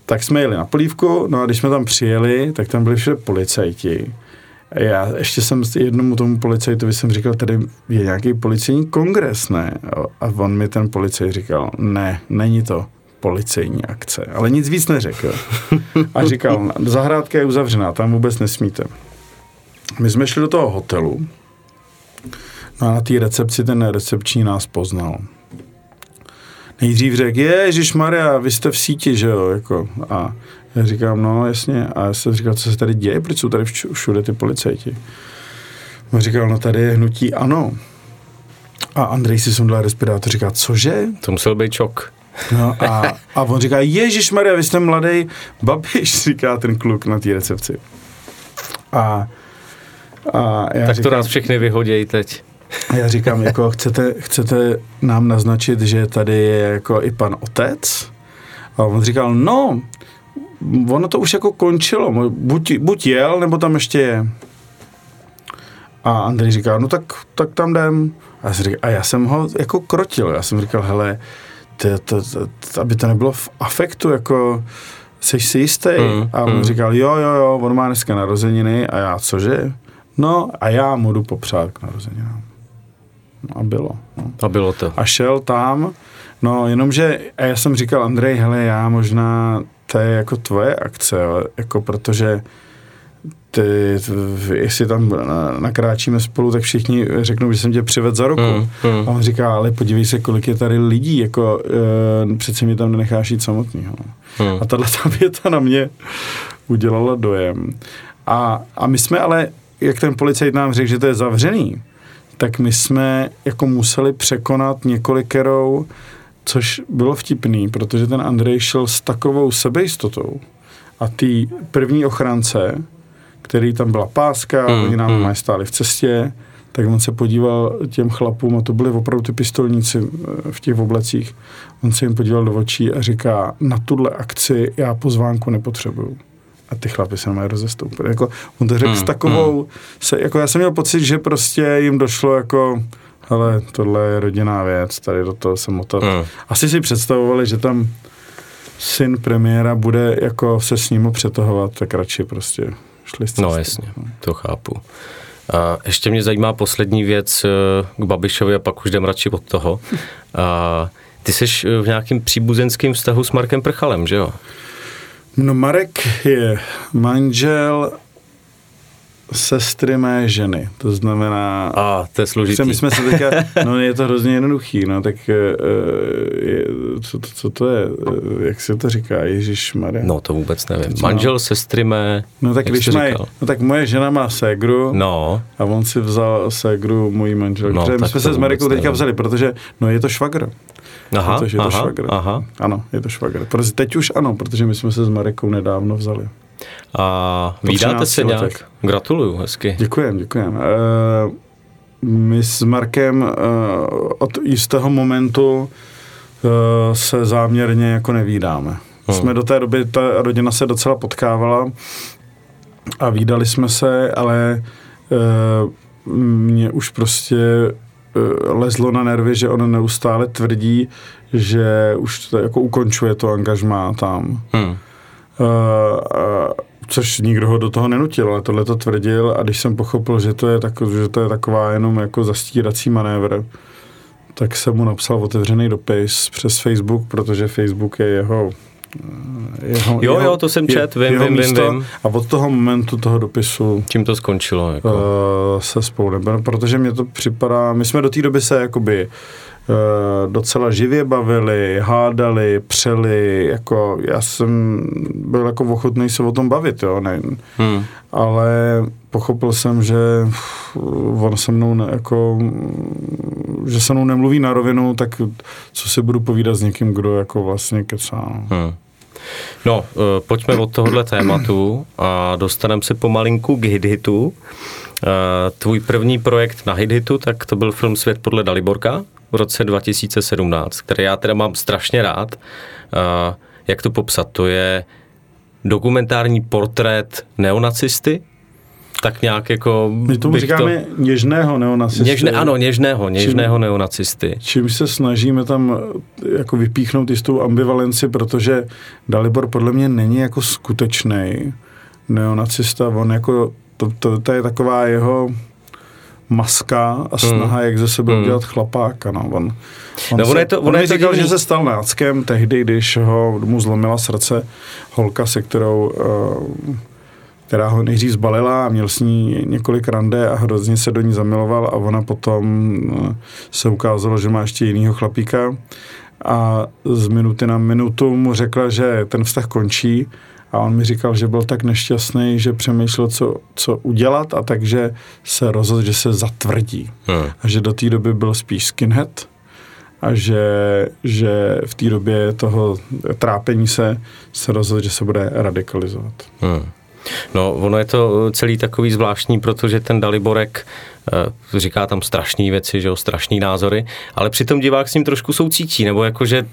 tak jsme jeli na polívku, no a když jsme tam přijeli, tak tam byli všude policajti. A já ještě jsem jednomu tomu policajtovi jsem říkal, tady je nějaký policejní kongres, ne? A on mi ten policajt říkal, ne, není to policejní akce, ale nic víc neřekl. A říkal, zahrádka je uzavřená, tam vůbec nesmíte. My jsme šli do toho hotelu, no a na té recepci ten recepční nás poznal. Nejdřív řekl, Ježíš Maria, vy jste v síti, že jo, jako, a já říkám, no jasně, a já jsem říkal, co se tady děje, proč jsou tady všude ty policajti. On říkal, no tady je hnutí ano. A Andrej si sundal respirátor, říká, cože? To musel být čok. No a, a on říká, Ježíš Maria, vy jste mladý babiš, říká ten kluk na té recepci. A, a já tak říkám, to nás všechny vyhodějí teď. A já říkám, jako chcete, chcete nám naznačit, že tady je jako i pan otec? A on říkal, no, ono to už jako končilo, buď, buď jel, nebo tam ještě je. A Andrej říká, no tak, tak tam jdem. A já, říkal, a já jsem ho jako krotil, já jsem říkal, hele, to, to, to, aby to nebylo v afektu, jako jsi si jistý? Mm, a on mm. říkal, jo, jo, jo, on má dneska narozeniny a já, cože? No a já mu jdu popřát k narozeninám. No a bylo. No. A bylo to. A šel tam, no jenomže, a já jsem říkal Andrej, hele, já možná, to je jako tvoje akce, ale jako protože ty, jestli tam na- nakráčíme spolu, tak všichni řeknou, že jsem tě přivedl za ruku. Mm, mm. A on říká, ale podívej se, kolik je tady lidí, jako e, přece mě tam nenecháš jít samotnýho. Mm. A tahle ta věta na mě udělala dojem. A, a my jsme ale, jak ten policajt nám řekl, že to je zavřený, tak my jsme jako museli překonat několikerou, což bylo vtipný, protože ten Andrej šel s takovou sebejistotou a ty první ochránce, který tam byla páska, Mm, mm, oni nám mm. mm. stáli v cestě, tak on se podíval těm chlapům, a to byli opravdu ty pistolníci eh, v těch oblecích, on se jim podíval do očí a říká, na tuhle akci já pozvánku nepotřebuju. A ty chlapi se mají rozestoupili. Jako, on to řekl Mm, s takovou, se, jako já jsem měl pocit, že prostě jim došlo jako, hele, tohle je rodinná věc, tady do toho se motat. Mm. Asi si představovali, že tam syn premiéra bude jako se s ním přetahovat, tak radši prostě šli z cesty. No jasně, to chápu. A ještě mě zajímá poslední věc eh, k Babišovi a pak už jdem radši od toho. A ty jsi v nějakým příbuzenským vztahu s Markem Prchalem, že jo? No Marek je manžel sestry mé ženy, to znamená... A to je složitý. My jsme se teďka, no je to hrozně jednoduchý, no tak eh, je, co, to, co to je, eh, jak se to říká, Ježíš Maria. No to vůbec nevím. Co? Manžel sestry mé, no tak když mají, no tak moje žena má ségru No, a on si vzal ségru mojí manželky. No, No, my jsme to se s Marikou teďka nevím. vzali, protože no je to švagr. aha, protože je to aha, švagr. aha. Ano, je to švagr. Protože teď už ano, protože my jsme se s Marikou nedávno vzali. A vídáte 13 se nějak? letech. Gratuluju, hezky. Děkujem, děkujem. Uh, my s Markem uh, od jistého momentu uh, se záměrně jako nevídáme. Hmm. Jsme do té doby, ta rodina se docela potkávala a vídali jsme se, ale uh, mě už prostě lezlo na nervy, že on neustále tvrdí, že už to jako ukončuje to angažmá tam. Hm. Uh, uh, což nikdo ho do toho nenutil, ale tohle to tvrdil a když jsem pochopil, že to je, tak, že to je taková jenom jako zastírací manévr, tak jsem mu napsal otevřený dopis přes Facebook, protože Facebook je jeho eh, jeho, Jo, jeho, jo, to jsem čet, vím, vím, vím, místo. vím. A od toho momentu toho dopisu Čím to skončilo? Jako? uh, se spolu nebudeme, protože mě to připadá, my jsme do té doby se jakoby uh, docela živě bavili, hádali, přeli, jako já jsem byl jako ochotný se o tom bavit, jo, ne, Hm. ale pochopil jsem, že uh, on se mnou ne, jako, že se mnou nemluví na rovinu, tak co si budu povídat s někým, kdo jako vlastně kecá. No. Hm. No, eh, pojďme od tohohle tématu a dostaneme se pomalinku k HitHitu. Eh, Tvůj první projekt na HitHitu, tak to byl film Svět podle Daliborka v roce 2017, který já teda mám strašně rád. Jak to popsat? To je dokumentární portrét neonacisty, tak nějak jako... My tomu říkáme něžného neonacisty. Něžné, ano, něžného, něžného neonacisty. Čím se snažíme tam eh, jako vypíchnout jistou ambivalenci, protože Dalibor podle mě není jako skutečný neonacista, on jako, to, to, to je taková jeho maska a snaha, hmm. jak ze sebe Hmm. udělat chlapáka. No. On, on, No, se, je to- on mi je to říkal, že se stal náckem tehdy, když ho, mu zlomila srdce holka, se kterou uh, která ho nejdřív zbalila a měl s ní několik rande a hrozně se do ní zamiloval a ona potom eh, se ukázalo, že má ještě jinýho chlapíka a z minuty na minutu mu řekla, že ten vztah končí a on mi říkal, že byl tak nešťastný, že přemýšlel, co, co udělat a takže se rozhodl, že se zatvrdí. Hmm. A že do té doby byl spíš skinhead a že, že v té době toho trápení se, se rozhodl, že se bude radikalizovat. Hmm. No, ono je to celý takový zvláštní, protože ten Daliborek eh, říká tam strašné věci, že jo, strašný názory, ale přitom divák s ním trošku soucítí, nebo jakože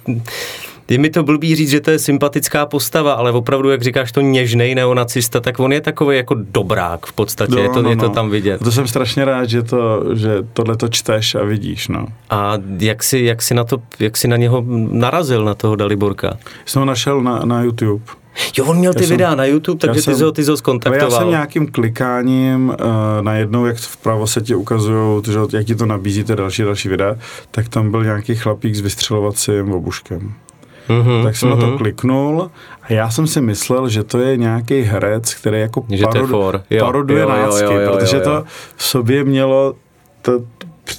je mi to blbý říct, že to je sympatická postava, ale opravdu, jak říkáš, to něžnej neonacista, tak on je takový jako dobrák v podstatě, No, je, to, no, je to no. tam vidět. To jsem strašně rád, že, to, že tohle to čteš a vidíš, no. A jak si, jak si, na to, jak si na něho narazil, na toho Daliborka? Jsem ho našel na, na YouTube. Jo, on měl ty jsem- videa na YouTube, takže já ty jsem- jsi ho, ty jsi ho Ale já jsem nějakým klikáním uh, najednou, jak vpravo se ti ukazují, jak ti to nabízíte další další videa, tak tam byl nějaký chlapík s vystřelovacím obuškem. Mhm, Tak jsem mhm. na to kliknul a já jsem si myslel, že to je nějaký herec, který jako Že for. Jo, paroduje jo, jo, nácky, jo, jo, protože jo, jo. to v sobě mělo to,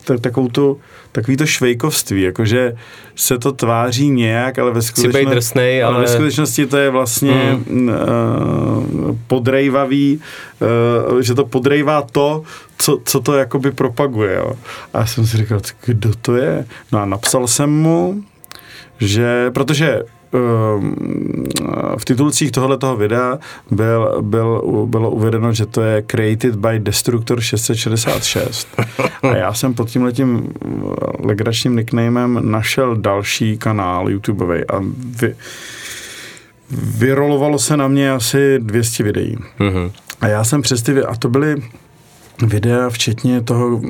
to, takovou tu, takový to švejkovství, jakože se to tváří nějak, ale ve skutečnosti, drsnej, ale- ve skutečnosti to je vlastně mm. uh, podrejvavý, uh, že to podrejvá to, co, co to jakoby propaguje. Jo. A já jsem si říkal, kdo to je? No a napsal jsem mu, že, protože um, v titulcích tohoto videa byl, byl, bylo uvedeno, že to je created by Destructor 666. A já jsem pod tím letím legračním nicknamem našel další kanál YouTubeový a vy, vyrolovalo se na mě asi 200 videí. Mhm. A já jsem přes ty, a to byly videa včetně toho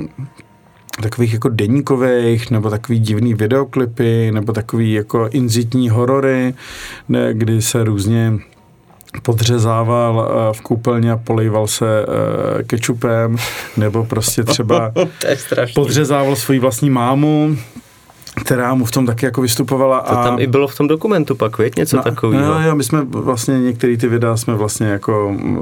takových jako deníkových, nebo takový divný videoklipy, nebo takový jako inzitní horory, ne, kdy se různě podřezával eh, v koupelně a polejval se eh, kečupem, nebo prostě třeba podřezával svoji vlastní mámu, která mu v tom taky jako vystupovala. To tam i bylo v tom dokumentu pak, věď, něco No, takového. Jo, jo, my jsme vlastně některé ty videa jsme vlastně jako mm,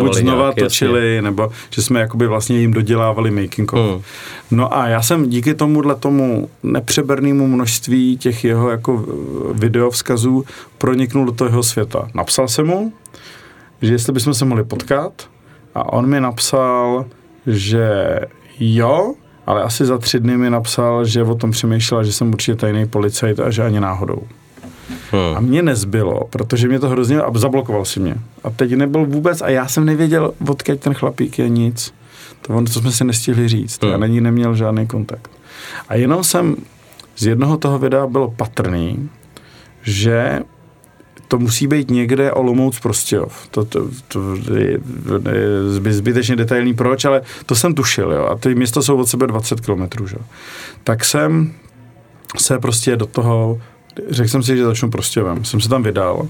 buď znova nějak, točili, nebo že jsme jakoby vlastně jim dodělávali making of. Hmm. No a já jsem díky tomuhle tomu nepřebernému množství těch jeho jako videovzkazů proniknul do toho jeho světa. Napsal jsem mu, že jestli bychom se mohli potkat a on mi napsal, že jo, ale asi za tři dny mi napsal, že o tom přemýšlel, že jsem určitě tajný policajt a že ani náhodou. Hmm. A mě nezbylo, protože mě to hrozně, a zablokoval si mě. A teď nebyl vůbec, a já jsem nevěděl, odkud ten chlapík je nic. To, on, to jsme si nestihli říct. Hmm. Já na ní neměl žádný kontakt. A jenom jsem, z jednoho toho videa bylo patrný, že to musí být někde Olomouc Prostějov. To, to, to je, je zby- zbytečně detailní proč, ale to jsem tušil, jo. A ty města jsou od sebe 20 kilometrů, jo. Tak jsem se prostě do toho, řekl jsem si, že začnu Prostějovem. Jsem se tam vydal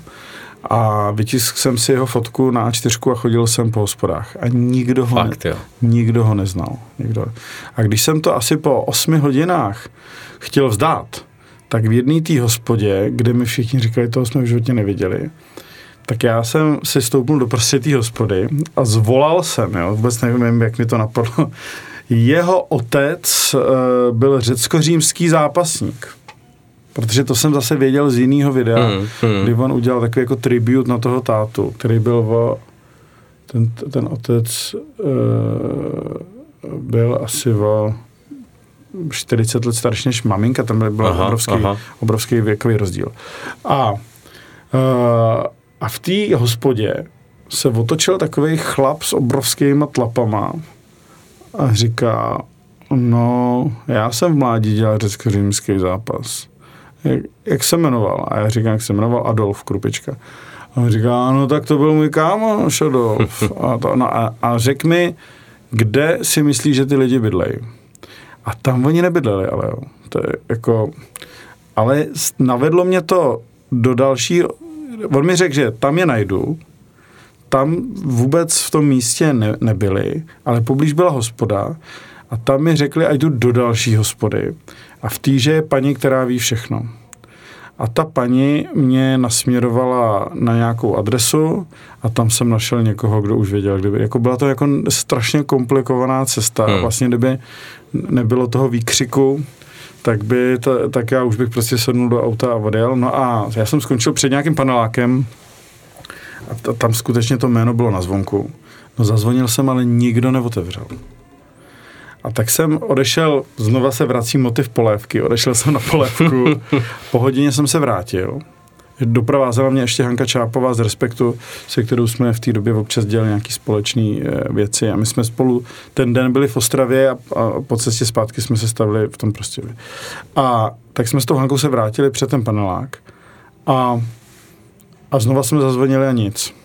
a vytiskl jsem si jeho fotku na A4 a chodil jsem po hospodách. A nikdo ho, Fakt, jo. nikdo ho neznal. Nikdo. A když jsem to asi po osmi hodinách chtěl vzdát, tak v jedné té hospodě, kde mi všichni říkali, toho jsme v životě neviděli, tak já jsem si stoupnul do prostě té hospody a zvolal jsem, jo, vůbec nevím, jak mi to napadlo. Jeho otec uh, byl řecko-římský zápasník. Protože to jsem zase věděl z jiného videa, Hmm, hmm. kdy on udělal takový jako tribut na toho tátu, který byl o, ten, ten otec uh, byl asi o 40 let starší než maminka, tam byl Aha, obrovský, aha. obrovský věkový rozdíl. A, uh, a v té hospodě se otočil takový chlap s obrovskýma tlapama a říká, no, já jsem v mládí dělal řecko-římský zápas. Jak, jak se jmenoval? A já říkám, jak se jmenoval Adolf Krupička. A on říká, no tak to byl můj kámoš Adolf. A, to, no a, a řek mi, kde si myslíš, že ty lidi bydlejí? A tam oni nebydleli, ale jo. To je jako... Ale navedlo mě to do další... On mi řekl, že tam je najdu, tam vůbec v tom místě ne, nebyli, ale poblíž byla hospoda a tam mi řekli, ať jdu do další hospody. A v týže je paní, která ví všechno. A ta paní mě nasměrovala na nějakou adresu a tam jsem našel někoho, kdo už věděl, kdyby. Jako byla to jako strašně komplikovaná cesta. Hmm. Hmm. Vlastně kdyby nebylo toho výkřiku, tak, by to, tak já už bych prostě sednul do auta a odjel. No a já jsem skončil před nějakým panelákem a t- tam skutečně to jméno bylo na zvonku. No zazvonil jsem, ale nikdo neotevřel. A tak jsem odešel, znova se vrací motiv polévky, odešel jsem na polévku, po hodině jsem se vrátil. Doprovázela mě ještě Hanka Čápová z Respektu, se kterou jsme v té době občas dělali nějaké společné věci a my jsme spolu ten den byli v Ostravě a, a po cestě zpátky jsme se stavili v tom prostě. A tak jsme s tou Hankou se vrátili před ten panelák a, a znova jsme zazvonili a nic.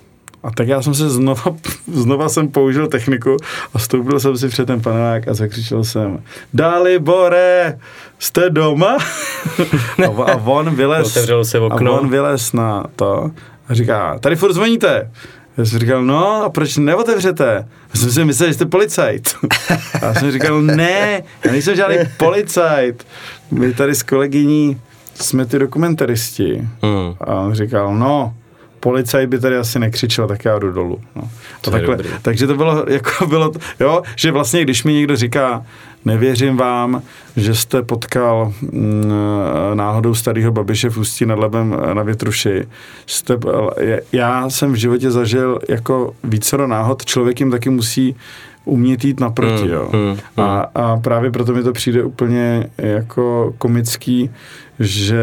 A tak já jsem se znova, znova jsem použil techniku a stoupil jsem si před ten panelák a zakřičel jsem Dali Bore, jste doma? a, a on vylez, Otevřelo se okno. A on vylez na to A říká, tady furt zvoníte. Já jsem říkal, no a proč neotevřete? Já jsem si myslel, že jste policajt. A já jsem říkal, ne, já nejsem žádný policajt. My tady s kolegyní jsme ty dokumentaristi. Hmm. A on říkal, no, policajt by tady asi nekřičel, tak já jdu dolů. No. To takhle, dobrý. takže to bylo, jako bylo, to- jo, že vlastně, když mi někdo říká, nevěřím vám, že jste potkal mm, náhodou starého babiše v Ústí nad Labem na Větruši. Jste, já jsem v životě zažil jako vícero náhod, člověk jim taky musí umět jít naproti, Mm, jo. mm, A, a právě proto mi to přijde úplně jako komický, že,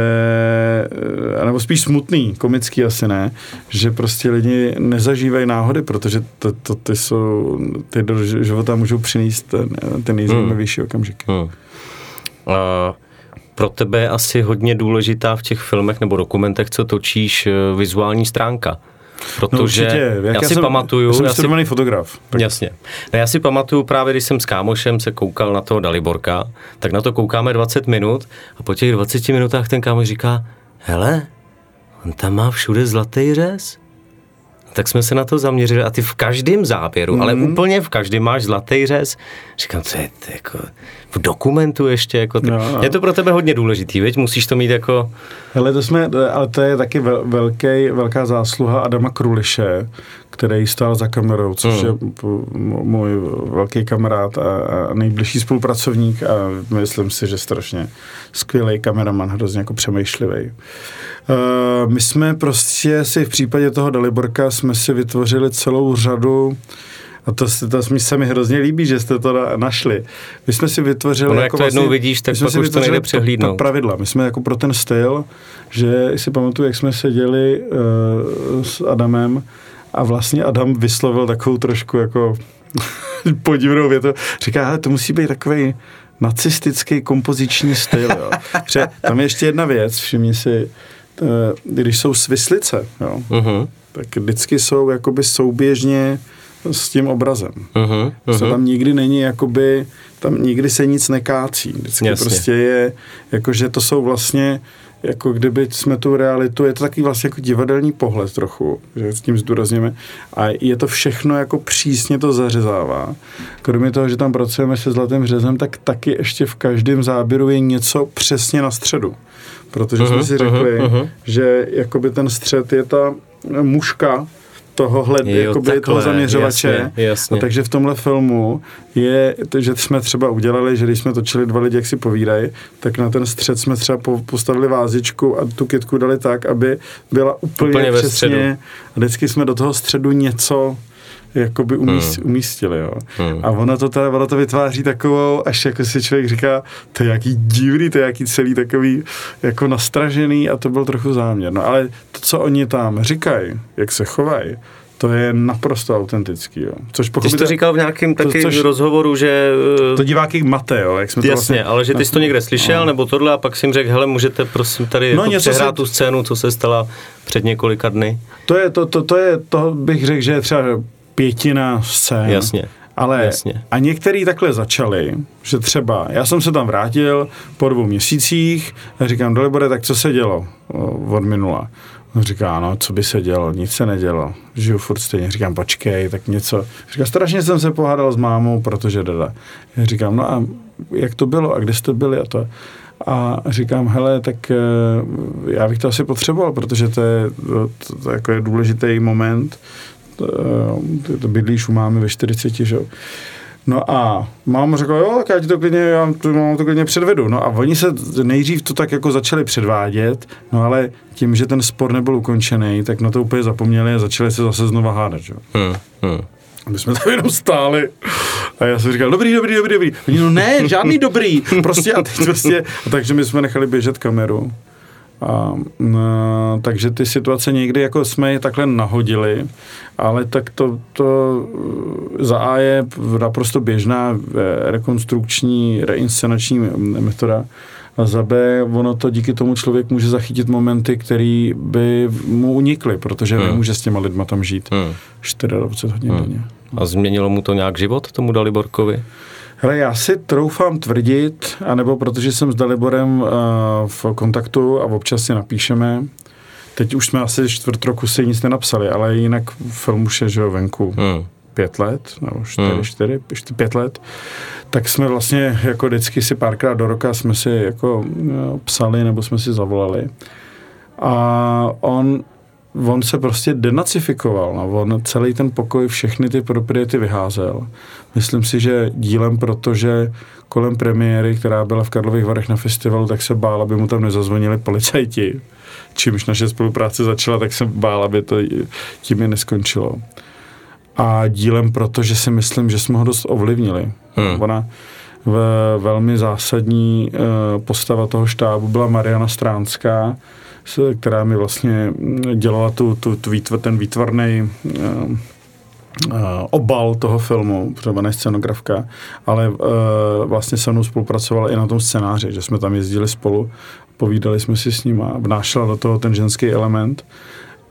eh, nebo spíš smutný, komický asi ne, že prostě lidi nezažívají náhody, protože to, to, ty jsou, ty do života můžou přinést ten, ten nejzajímavější okamžik. Hmm. A pro tebe je asi hodně důležitá v těch filmech nebo dokumentech, co točíš, eh, vizuální stránka. Protože No Jak já si jsem, pamatuju, já jsem já si, fotograf. jasně. No, já si pamatuju právě, když jsem s kámošem se koukal na toho Daliborka, tak na to koukáme 20 minut a po těch 20 minutách ten kámoš říká, hele, on tam má všude zlatý řez. Tak jsme se na to zaměřili a ty v každém záběru, mm. ale Mhm. úplně v každém máš zlatý řez. Říkám, co je to jako v dokumentu ještě, jako ty, No, no. je to pro tebe hodně důležitý, veď? Musíš to mít jako, Hele, to jsme, ale to je taky vel, velký, velká zásluha Adama Kruliše, který stál za kamerou, což Hmm. je můj velký kamarád a, a nejbližší spolupracovník a myslím si, že strašně skvělý kameraman, hrozně jako přemýšlivý. Uh, my jsme prostě si v případě toho Daliborka jsme si vytvořili celou řadu a to, se- to se mi hrozně líbí, že jste to na, našli. My jsme si vytvořili... Ono, jak jako to jednou vidíš, tak pak si už to nejde přehlídnout. pravidla. My jsme jako pro ten styl, že si pamatuju, jak jsme seděli uh, s Adamem a vlastně Adam vyslovil takovou trošku jako podivnou větu. Říká, hele, to musí být takový nacistický kompoziční styl. Jo. Protože tam je ještě jedna věc, všimni si, eh, když jsou svislice, jo, uh-huh, tak vždycky jsou jakoby souběžně s tím obrazem. uh-huh, Uh-huh. uh-huh. tam nikdy není jakoby, tam nikdy se nic nekácí. Vždycky Jasně. prostě je, jakože to jsou vlastně, jako kdyby jsme tu realitu, je to takový vlastně jako divadelní pohled trochu, že s tím zdůrazněme. A je to všechno jako přísně to zařezává. Kromě toho, že tam pracujeme se zlatým řezem, tak taky ještě v každém záběru je něco přesně na středu. Protože jsme Mhm, si řekli, mhm, mhm. že jakoby ten střed je ta muška tohohle, Jo, jakoby takhle, toho zaměřovače. jasně, jasně. A takže v tomhle filmu je, že jsme třeba udělali, že když jsme točili dva lidi, jak si povídají, tak na ten střed jsme třeba po, postavili vázičku a tu kytku dali tak, aby byla úplně, Úplně přesně. A vždycky jsme do toho středu něco jakoby umíst, hmm. umístili, jo. Hmm. A ono to, teda, ono to vytváří takovou, až jako si člověk říká, to je jaký divný, to je jaký celý takový jako nastražený a to byl trochu záměr. No ale to, co oni tam říkají, jak se chovají, to je naprosto autentický, jo. Což Ty jsi to říkal v nějakém to- taky což- rozhovoru, že... eh, to diváky mate, jo, jak jsme to Jasně, vlastně... ale že ty jsi to někde slyšel, nebo tohle a pak jsem řekl, hele, můžete prosím tady No, jako něco přehrát se- tu scénu, co se stala před několika dny. To je, to, to, to je, to bych řekl, že je třeba pětina scén. Jasně. Ale Jasně. a některý takhle začali, že třeba, já jsem se tam vrátil po dvou měsících a říkám, Dalibore, tak co se dělo od minula? On říká, no, co by se dělo, nic se nedělo, žiju furt stejně. Říkám, počkej, tak něco. Říká, strašně jsem se pohádal s mámou, protože dada. Já říkám, no a jak to bylo a kde jste byli a to. A říkám, hele, tak eh, já bych to asi potřeboval, protože to je, to, to, to jako je důležitý moment. To, eh, to, bydlíš u mámy ve 40, že jo. No a máma řekla, jo, tak já ti to klidně, já to, mám to klidně předvedu. No a oni se nejdřív to tak jako začali předvádět, no ale tím, že ten spor nebyl ukončený, tak na to úplně zapomněli a začali se zase znova hádat, jo. Hmm, hmm. My jsme tam jenom stáli. A já jsem říkal, dobrý, dobrý, dobrý, dobrý. Oni, no ne, žádný dobrý. Prostě a teď prostě, a takže my jsme nechali běžet kameru. A, no, takže ty situace někdy jako jsme je takhle nahodili, ale tak to, to za A je naprosto běžná eh, rekonstrukční, reinscenační metoda. A za B, ono to díky tomu člověk může zachytit momenty, které by mu unikly, protože Hmm. nemůže s těma lidma tam žít Hmm. 24 hodin Hmm. denně. A změnilo mu to nějak život, tomu Daliborkovi? Hele, já si troufám tvrdit, anebo protože jsem s Daliborem uh, v kontaktu a občas si napíšeme, teď už jsme asi čtvrt roku si nic nenapsali, ale jinak film už je, že jo, venku. Hmm. pět let, nebo čtyři, Hmm. čtyři, čtyři, pět let, tak jsme vlastně jako vždycky si párkrát do roka jsme si jako eh, psali nebo jsme si zavolali. A on, on se prostě denacifikoval. No. On celý ten pokoj, všechny ty propriety vyházel. Myslím si, že dílem, protože kolem premiéry, která byla v Karlových Varech na festivalu, tak se bál, aby mu tam nezazvonili policajti. Čímž naše spolupráce začala, tak jsem bál, aby to tím je neskončilo. A dílem proto, že si myslím, že jsme ho dost ovlivnili. Hmm. Ona v, velmi zásadní uh, postava toho štábu byla Mariana Stránská, která mi vlastně mm, dělala tu, tu, tu výtvr, ten výtvarný uh, uh, obal toho filmu, ona je scenografka, ale uh, vlastně se mnou spolupracovala i na tom scénáři, že jsme tam jezdili spolu, povídali jsme si s ním a vnášela do toho ten ženský element.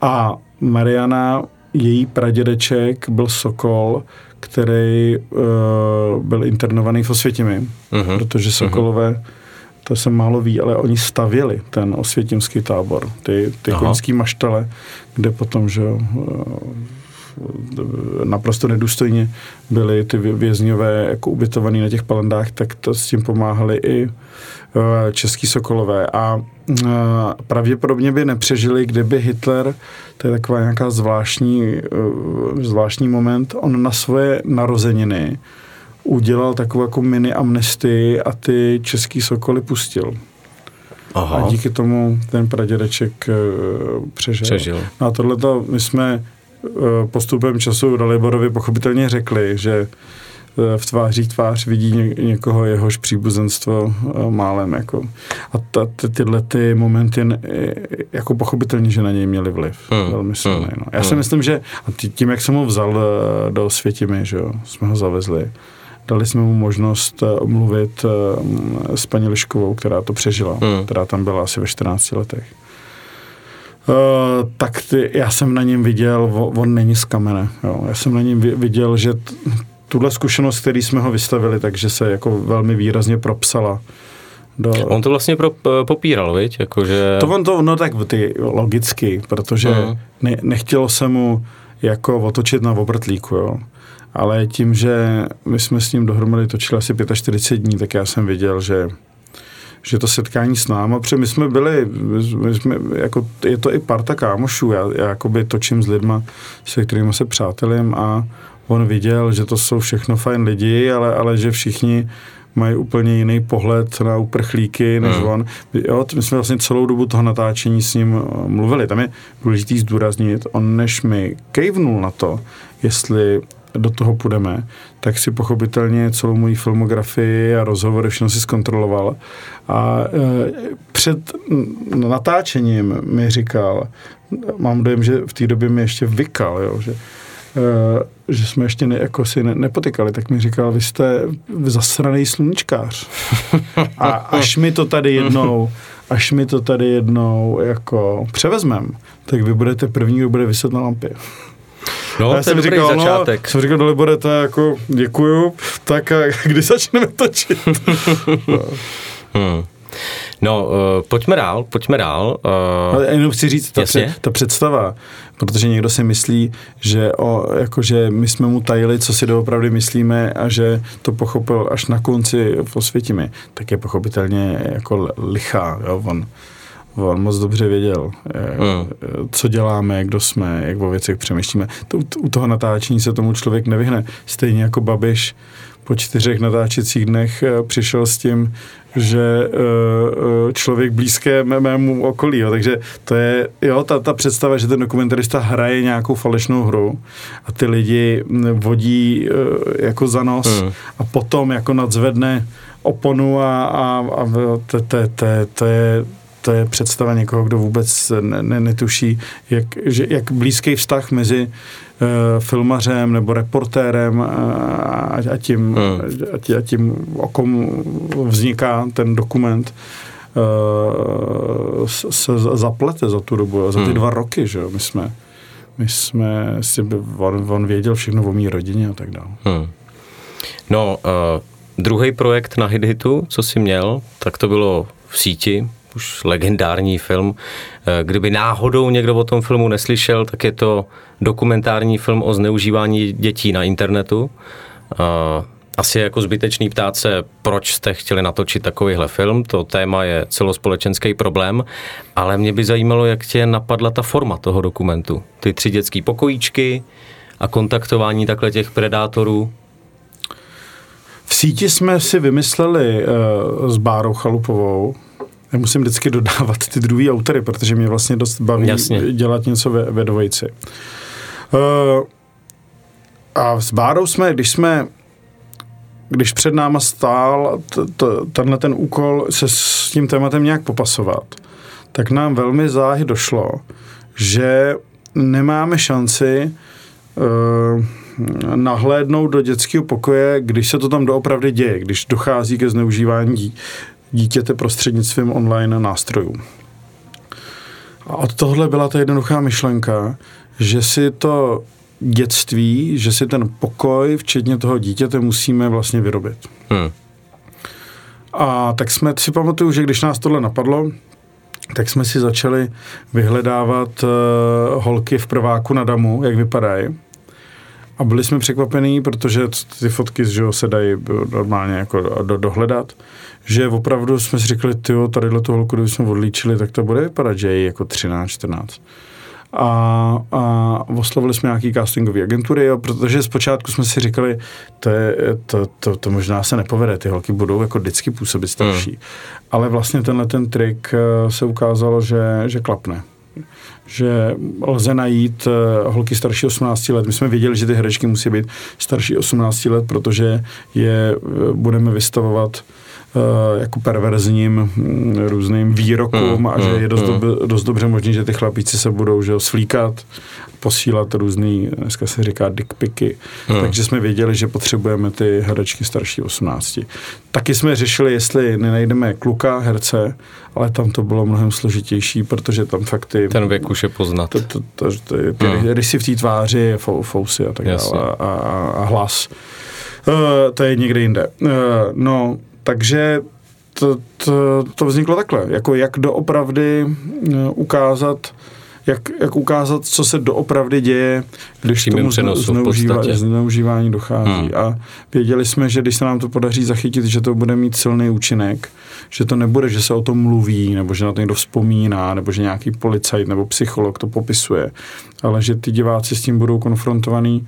A Mariana, její pradědeček byl Sokol, který uh, byl internovaný v Osvětimi, Mhm. protože Sokolové, to se málo ví, ale oni stavěli ten osvětimský tábor, ty, ty Aha. koňský maštale, kde potom, že eh, naprosto nedůstojně byli ty vě- vězňové jako ubytovaný na těch palandách, tak to s tím pomáhali i eh, český sokolové a eh, pravděpodobně by nepřežili, kdyby Hitler, to je taková nějaká zvláštní, zvláštní moment, on na svoje narozeniny udělal takovou jako mini amnestii a ty český sokoly pustil. Aha. A díky tomu ten pradědeček eh, přežil. Přežil. No a tohleto my jsme eh, postupem času Daliborovi pochopitelně řekli, že eh, v tváří tvář vidí ně, někoho jehož příbuzenstvo málem. Jako. A ta, ty, tyhle ty momenty jako pochopitelně, že na něj měli vliv. Hmm. Velmi silný. Hmm. No. Já si Hmm. myslím, že tím, jak jsem ho vzal do Světimi, že jo, jsme ho zavezli, dali jsme mu možnost eh, mluvit eh, s paní Liškovou, která to přežila, Hmm. která tam byla asi ve 14 letech. Uh, tak ty, já jsem na něm viděl, on, není z kamene. Jo. Já jsem na něm vi- viděl, že t, tuhle zkušenost, který jsme ho vystavili, takže se jako velmi výrazně propsala. Do, On to vlastně pro, popíral, viď? Jakože... to on to, no tak ty logicky, protože Mhm. ne, nechtělo se mu jako otočit na obrtlíku, jo. Ale tím, že my jsme s ním dohromady točili asi 45 dní, tak já jsem viděl, že že to setkání s náma, protože my jsme byli, my jsme, jako, je to i parta kámošů, já, já jakoby točím s lidma, se kterými se přátelím a on viděl, že to jsou všechno fajn lidi, ale, ale že všichni mají úplně jiný pohled na uprchlíky než Hmm. on. Jo, my jsme vlastně celou dobu toho natáčení s ním eh, mluvili. Tam je důležitý zdůraznit, on než mi kejvnul na to, jestli do toho půjdeme, tak si pochopitelně celou moji filmografii a rozhovory všechno si zkontroloval. A e, před natáčením mi říkal, mám dojem, že v té době mi ještě vykal, jo, že, e, že jsme ještě ne, jako si ne, nepotykali, tak mi říkal, vy jste zasraný sluníčkář. A až mi to tady jednou až mi to tady jednou jako převezmem, tak vy budete první, kdo bude vyset na lampě. No, já je dobrý říkal, začátek. No, jsem říkal, Dalibore, to jako, děkuju, tak a kdy začneme točit? Hmm. No, uh, pojďme dál, pojďme dál. Uh, Ale jenom chci říct, ta, před, ta představa, protože někdo si myslí, že, o, jako, že my jsme mu tajili, co si doopravdy myslíme a že to pochopil až na konci v Osvětimi, tak je pochopitelně jako lichá. Jo? On, on moc dobře věděl, eh, Hmm. co děláme, kdo jsme, jak o věcech přemýšlíme. To, u toho natáčení se tomu člověk nevyhne. Stejně jako Babiš po čtyřech natáčecích dnech eh, přišel s tím, že eh, člověk blízké mé- mému okolí. Jo. Takže to je jo, ta, ta představa, že ten dokumentarista hraje nějakou falešnou hru a ty lidi mm, vodí jako za nos Hmm. a potom jako nadzvedne oponu a, a, a to, to, to, to je to je představa někoho, kdo vůbec ne, ne, netuší, jak, že, jak blízký vztah mezi uh, filmařem nebo reportérem a, a, tím, Hmm. a, tí, a tím, o kom vzniká ten dokument, uh, se zaplete za tu dobu, za ty Hmm. dva roky, že jo, my jsme my jsme si, on, on věděl všechno o mý rodině a tak dále. hmm. No, uh, druhý projekt na HitHitu, co jsi měl, tak to bylo v síti, už legendární film. Eh, kdyby náhodou někdo o tom filmu neslyšel, tak je to dokumentární film o zneužívání dětí na internetu. Eh, asi je jako zbytečný ptát se, proč jste chtěli natočit takovýhle film, to téma je celospolečenský problém, ale mě by zajímalo, jak tě napadla ta forma toho dokumentu. Ty tři dětské pokojíčky a kontaktování takhle těch predátorů. V síti jsme si vymysleli uh, s Bárou Chalupovou, já musím vždycky dodávat ty druhý autory, protože mě vlastně dost baví Jasně. dělat něco ve, ve dvojici. Uh, a s Bárou jsme, když jsme když před náma stál t, t, tenhle ten úkol se s tím tématem nějak popasovat, tak nám velmi záhy došlo, že nemáme šanci uh, nahlédnout do dětského pokoje, když se to tam doopravdy děje, když dochází ke zneužívání dítěte prostřednictvím online nástrojů. A od tohle byla ta jednoduchá myšlenka, že si to dětství, že si ten pokoj, včetně toho dítěte, musíme vlastně vyrobit. Hmm. A tak jsme si pamatuju, že když nás tohle napadlo, tak jsme si začali vyhledávat uh, holky v prváku na damu, jak vypadají. A byli jsme překvapení, protože ty fotky že se dají normálně jako do, dohledat, že opravdu jsme si řekli, ty tady tu holku, kdybychom odlíčili, tak to bude vypadat, že je jako 13, 14 a, a oslovili jsme nějaký castingové agentury, jo, protože zpočátku jsme si říkali, to, je, to, to, to možná se nepovede, ty holky budou jako vždycky působit starší. Hmm. Ale vlastně tenhle ten trik eh, se ukázalo, že, že klapne že lze najít eh, holky starší 18 let. My jsme věděli, že ty herečky musí být starší 18 let, protože je eh, budeme vystavovat Eh, jako perverzním mm, různým výrokům mm, a že je dost, mm. dob, dost dobře možné, že ty chlapíci se budou že, slíkat, posílat různý, dneska se říká dickpiky. Takže jsme věděli, že potřebujeme ty herečky starší 18. Taky jsme řešili, jestli nenajdeme kluka, herce, ale tam to bylo mnohem složitější, protože tam fakt ty... Ten věk už je poznat. To, to, to, to, ty mm. rysy v té tváři, fousy a tak dále a, a, a hlas. Uh, to je někde jinde. Uh, no, takže to, to, to vzniklo takhle, jako jak doopravdy eh, ukázat, jak, jak ukázat, co se doopravdy děje, když k tomu zneužívá, zneužívání dochází. Hmm. A věděli jsme, že když se nám to podaří zachytit, že to bude mít silný účinek, že to nebude, že se o tom mluví, nebo že na to někdo vzpomíná, nebo že nějaký policajt nebo psycholog to popisuje, ale že ty diváci s tím budou konfrontovaný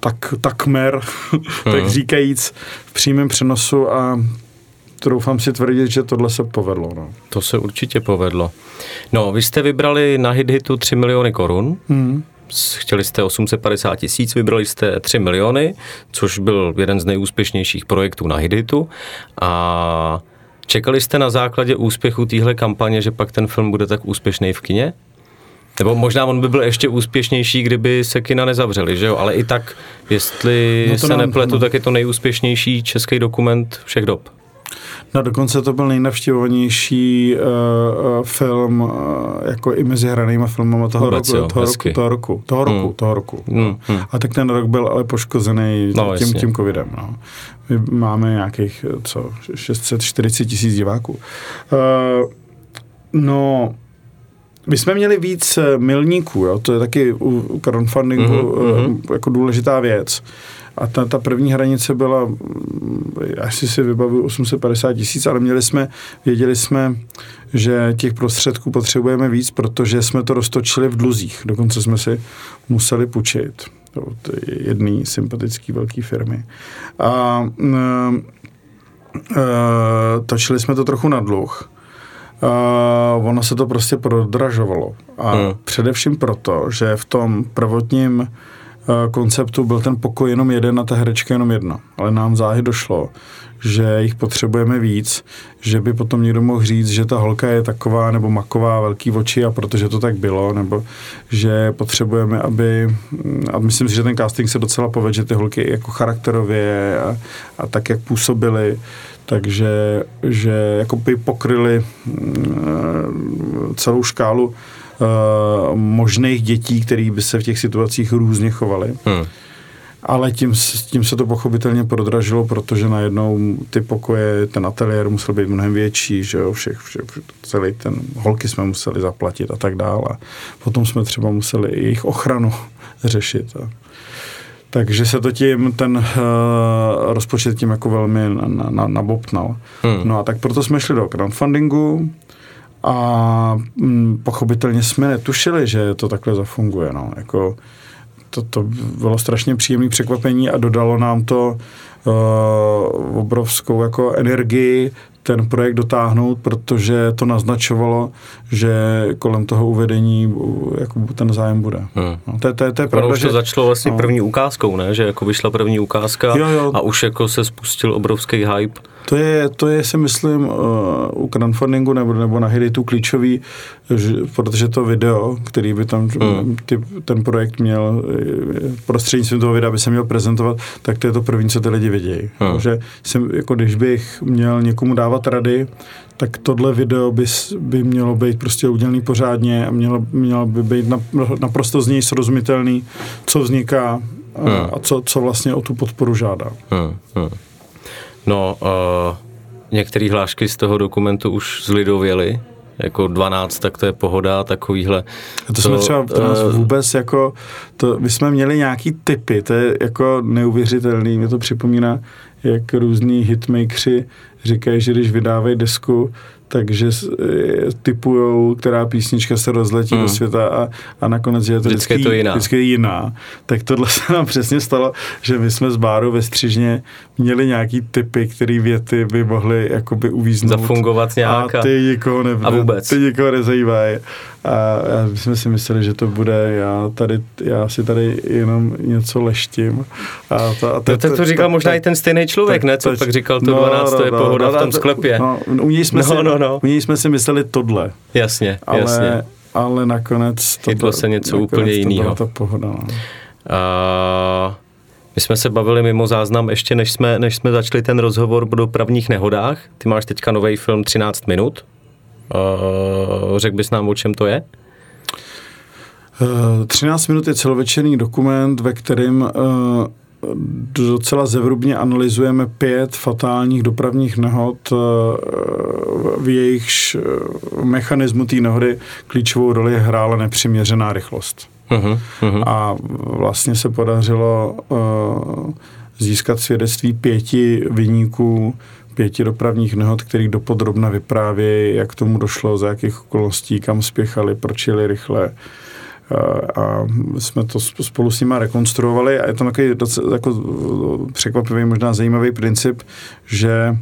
tak, takmer, hmm. tak říkajíc, v přímém přenosu a troufám si tvrdit, že tohle se povedlo. No. To se určitě povedlo. No, vy jste vybrali na hit-hitu 3 miliony korun. Hmm. Chtěli jste 850 tisíc, vybrali jste 3 miliony, což byl jeden z nejúspěšnějších projektů na hit-hitu. A čekali jste na základě úspěchu téhle kampaně, že pak ten film bude tak úspěšný v kině? Nebo možná on by byl ještě úspěšnější, kdyby se kina nezavřeli, že jo? Ale i tak, jestli no se nám, nepletu, no. tak je to nejúspěšnější český dokument všech dob. No dokonce to byl nejnavštěvovanější uh, film uh, jako i mezi hranýma filmama toho, Vůbec, roku, jo, toho, roku, toho roku. Toho roku, hmm. toho roku. Hmm. Hmm. A tak ten rok byl ale poškozený no, tím, tím covidem. No. My máme nějakých, co, 640 tisíc diváků. Uh, no, my jsme měli víc eh, milníků, jo? to je taky u crowdfundingu mm-hmm. jako důležitá věc. A ta, ta první hranice byla, mm, asi si vybavuju, 850 tisíc, ale měli jsme, věděli jsme, že těch prostředků potřebujeme víc, protože jsme to roztočili v dluzích. Dokonce jsme si museli půjčit od jedné sympatické velké firmy. A e, e, točili jsme to trochu na dluh uh, ono se to prostě prodražovalo. A hmm. především proto, že v tom prvotním uh, konceptu byl ten pokoj jenom jeden a ta herečka jenom jedna. Ale nám záhy došlo, že jich potřebujeme víc, že by potom někdo mohl říct, že ta holka je taková nebo maková, velký oči a protože to tak bylo, nebo že potřebujeme, aby, a myslím si, že ten casting se docela povedl, že ty holky jako charakterově a, a tak, jak působily, takže že jako by pokryli mm, celou škálu uh, možných dětí, které by se v těch situacích různě chovaly. Hmm. ale tím, s- tím se to pochopitelně prodražilo, protože najednou ty pokoje, ten ateliér musel být mnohem větší, že jo, všech, všech, celý ten, holky jsme museli zaplatit a tak dále. Potom jsme třeba museli i jejich ochranu řešit. A, takže se to tím, ten uh, rozpočet tím jako velmi na, na, nabopnal. Hmm. No a tak proto jsme šli do crowdfundingu a mm, pochopitelně jsme netušili, že to takhle zafunguje. No. Jako, to, to bylo strašně příjemné překvapení a dodalo nám to uh, obrovskou jako energii ten projekt dotáhnout, protože to naznačovalo, že kolem toho uvedení jako ten zájem bude. Hmm. No, to, to, to je pravda, už to že... začalo vlastně no. první ukázkou, ne? Že jako vyšla první ukázka Jo, jo. a už jako se spustil obrovský hype. To je, to je si myslím, uh, u crowdfundingu nebo, nebo na Hiditu klíčový, že, protože to video, který by tam Hmm. ty, ten projekt měl eh, prostřednictvím toho videa by se měl prezentovat, tak to je to první, co ty lidi vidějí. Hmm. Že jsem, jako když bych měl někomu dávat rady, tak tohle video by, by mělo být prostě udělaný pořádně a mělo, mělo by být na, naprosto z něj srozumitelný, co vzniká a, Hmm. a co, co vlastně o tu podporu žádá. Hmm, hmm. No, uh, některé hlášky z toho dokumentu už zlidověly, jako 12, tak to je pohoda, takovýhle. A to, jsme třeba, to nás eh, vůbec jako, to, my jsme měli nějaký typy, to je jako neuvěřitelný, mě to připomíná, jak různí hitmakeri říkají, že když vydávají desku, takže s- eh, typujou, která písnička se rozletí Hmm. do světa a, a nakonec je to Vždycky vždycky, je to jiná. Vždycky je jiná. Tak tohle se nám přesně stalo, že my jsme z báru ve Střižně měli nějaký typy, které věty by mohly jakoby uvíznout. Zafungovat nějak a- A ty nikoho, ne, a vůbec. ty nikoho nezajímají. A my jsme si mysleli, že to bude, já, tady, já si tady jenom něco leštím. A to, a No, tak to říkal možná i ten stejný člověk, ne? Co tak- pak říkal, to 12, to je pohoda v tom to- sklepě. No, u něj jsme, No, si, no, no. U něj jsme si mysleli tohle, Jasně, ale, jasně. ale nakonec to, Chytlo se něco úplně to byla ta pohoda. No. A my jsme se bavili mimo záznam ještě, než jsme, než jsme začali ten rozhovor o dopravních nehodách. Ty máš teďka nový film 13 minut. Uh, řekl bys nám, o čem to je? Eh, 13 minut je celovečerný dokument, ve kterém eh, docela zevrubně analyzujeme pět fatálních dopravních nehod, eh, v jejichž eh, mechanismu té nehody klíčovou roli hrála nepřiměřená rychlost. Uh-huh, uh-huh. A vlastně se podařilo uh, získat svědectví pěti vyníků, pěti dopravních nehod, kterých dopodrobna vyprávějí, jak tomu došlo, za jakých okolností, kam spěchali, proč jeli rychle. Uh, a jsme to sp- spolu s nimi rekonstruovali a je to takový docela, jako překvapivý, možná zajímavý princip, že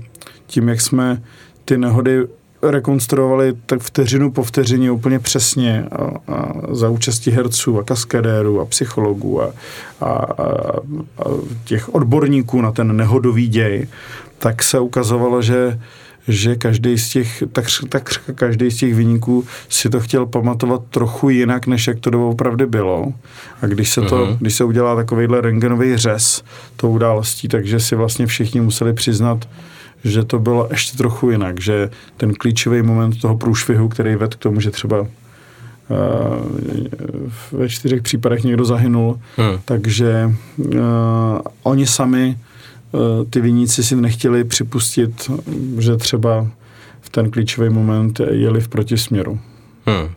tím, jak jsme ty nehody rekonstruovali tak vteřinu po vteřině úplně přesně a, a za účasti herců a kaskadérů a psychologů a, a, a, a těch odborníků na ten nehodový děj, tak se ukazovalo, že že každý z těch, tak, tak každý z těch vyníků si to chtěl pamatovat trochu jinak, než jak to doopravdy bylo. A když se, to, Mhm. když se udělá takovýhle rengenový řez tou událostí, takže si vlastně všichni museli přiznat, že to bylo ještě trochu jinak, že ten klíčový moment toho průšvihu, který vedl k tomu, že třeba uh, ve čtyřech případech někdo zahynul, Hmm. takže uh, oni sami, ty viníci si nechtěli připustit, že třeba v ten klíčový moment jeli v protisměru. Hmm.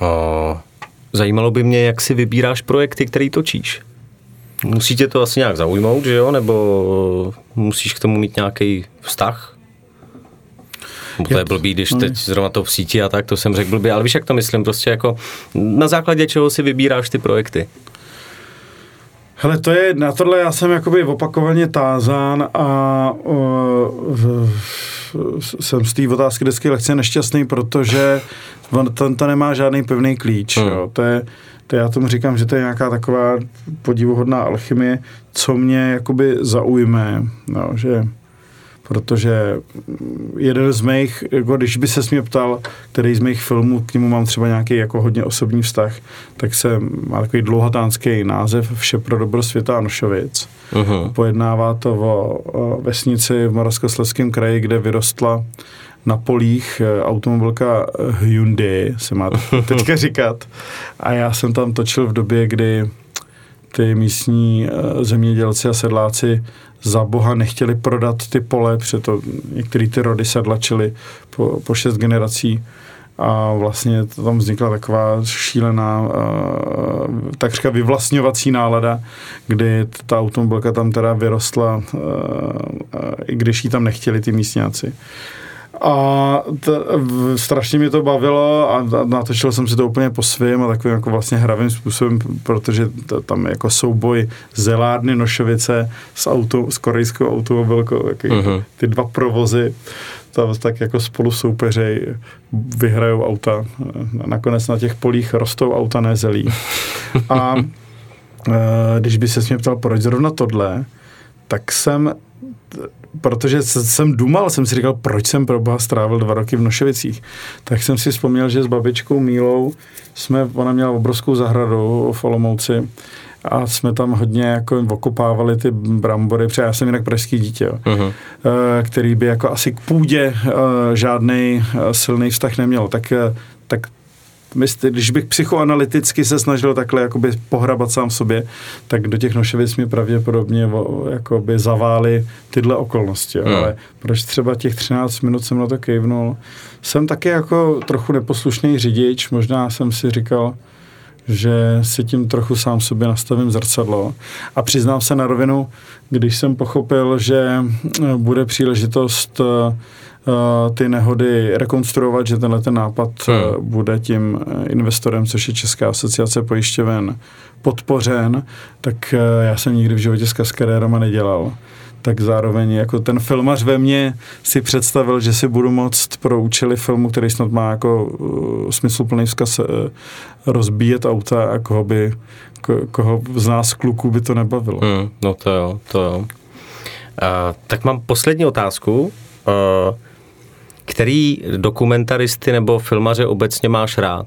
O, zajímalo by mě, jak si vybíráš projekty, který točíš. Musí tě to asi nějak zaujmout, že jo? Nebo musíš k tomu mít nějaký vztah? To je blbý, když teď zrovna to v síti a tak, to jsem řekl blbě, ale víš, jak to myslím, prostě jako na základě čeho si vybíráš ty projekty. Hele, to je, na tohle já jsem jakoby opakovaně tázán a uh, v, v, jsem z té otázky vždycky lehce nešťastný, protože on, to, to nemá žádný pevný klíč. Hmm. Jo. To je, to já tomu říkám, že to je nějaká taková podivuhodná alchymie, co mě jakoby zaujme, no, že protože jeden z mých, jako když by se mě ptal, který z mých filmů, k němu mám třeba nějaký jako hodně osobní vztah, tak se má takový dlouhatánský název Vše pro dobro světa Anošovic. Uh-huh. Pojednává to o, o vesnici v Moravskoslezském kraji, kde vyrostla na polích eh, automobilka Hyundai, se má teďka říkat. A já jsem tam točil v době, kdy ty místní eh, zemědělci a sedláci za boha nechtěli prodat ty pole, to některé ty rody sedlačily po, po šest generací a vlastně tam vznikla taková šílená takřka vyvlastňovací nálada, kdy ta automobilka tam teda vyrostla, i když ji tam nechtěli ty místňáci. A t, strašně mě to bavilo a natočil jsem si to úplně po svém a takovým jako vlastně hravým způsobem, protože to, tam jako souboj Zelárny Nošovice s, auto, s korejskou automobilkou, uh-huh. ty dva provozy, tam tak jako spolu soupeřej vyhrajou auta. Nakonec na těch polích rostou auta, ne zelí. A e, když by se mě ptal, proč zrovna tohle, tak jsem protože jsem dumal, jsem si říkal, proč jsem pro boha strávil dva roky v Noševicích. Tak jsem si vzpomněl, že s babičkou Mílou jsme, ona měla obrovskou zahradu v Olomouci a jsme tam hodně jako okopávali ty brambory, protože já jsem jinak pražský dítě, uh-huh. který by jako asi k půdě eh, žádný eh, silný vztah neměl. Tak, tak mysli, když bych psychoanalyticky se snažil takhle jakoby pohrabat sám sobě, tak do těch noševic mi pravděpodobně jakoby zavály tyhle okolnosti. Hmm. Ale proč třeba těch 13 minut jsem na to kejvnul? Jsem taky jako trochu neposlušný řidič, možná jsem si říkal, že si tím trochu sám sobě nastavím zrcadlo. A přiznám se na rovinu, když jsem pochopil, že bude příležitost Eh, ty nehody rekonstruovat, že tenhle ten nápad eh, hmm. bude tím eh, investorem, což je Česká asociace pojišťoven, podpořen, tak já jsem nikdy v životě s kaskadérama nedělal tak zároveň jako ten filmař ve mně si představil, že si budu moct pro účely filmu, který snad má jako uh, smysluplný vzkaz uh, rozbíjet auta a koho by, ko, koho z nás kluků by to nebavilo. Hmm, no to jo, to jo. Uh, tak mám poslední otázku. Uh, který dokumentaristy nebo filmaře obecně máš rád?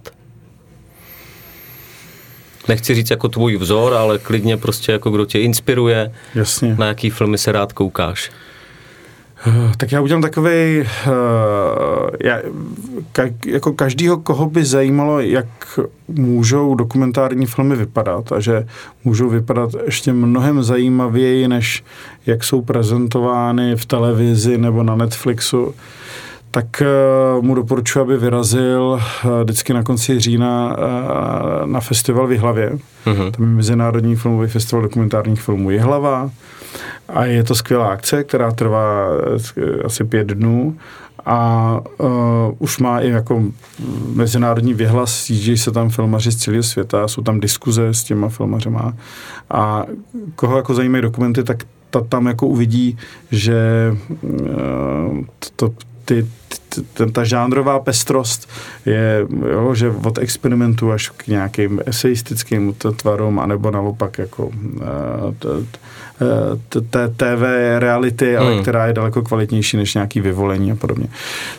Nechci říct jako tvůj vzor, ale klidně prostě jako kdo tě inspiruje, Jasně. na jaký filmy se rád koukáš. Eh, tak já udělám takový, já, ka, jako každýho, koho by zajímalo, jak můžou dokumentární filmy vypadat a že můžou vypadat ještě mnohem zajímavěji, než jak jsou prezentovány v televizi nebo na Netflixu, tak eh, mu doporučuji, aby vyrazil eh, vždycky na konci října eh, na festival v Jihlavě. Uh-huh. Tam je Mezinárodní filmový festival dokumentárních filmů Jihlava. A je to skvělá akce, která trvá asi pět dnů a uh, už má i jako mezinárodní vyhlas, jíždějí se tam filmaři z celého světa, jsou tam diskuze s těma filmařema a koho jako zajímají dokumenty, tak ta tam jako uvidí, že uh, to, ty, ten, ta žánrová pestrost je, jo, že od experimentu až k nějakým eseistickým tvarům, anebo naopak jako té TV reality, ale hmm. která je daleko kvalitnější než nějaký vyvolení a podobně.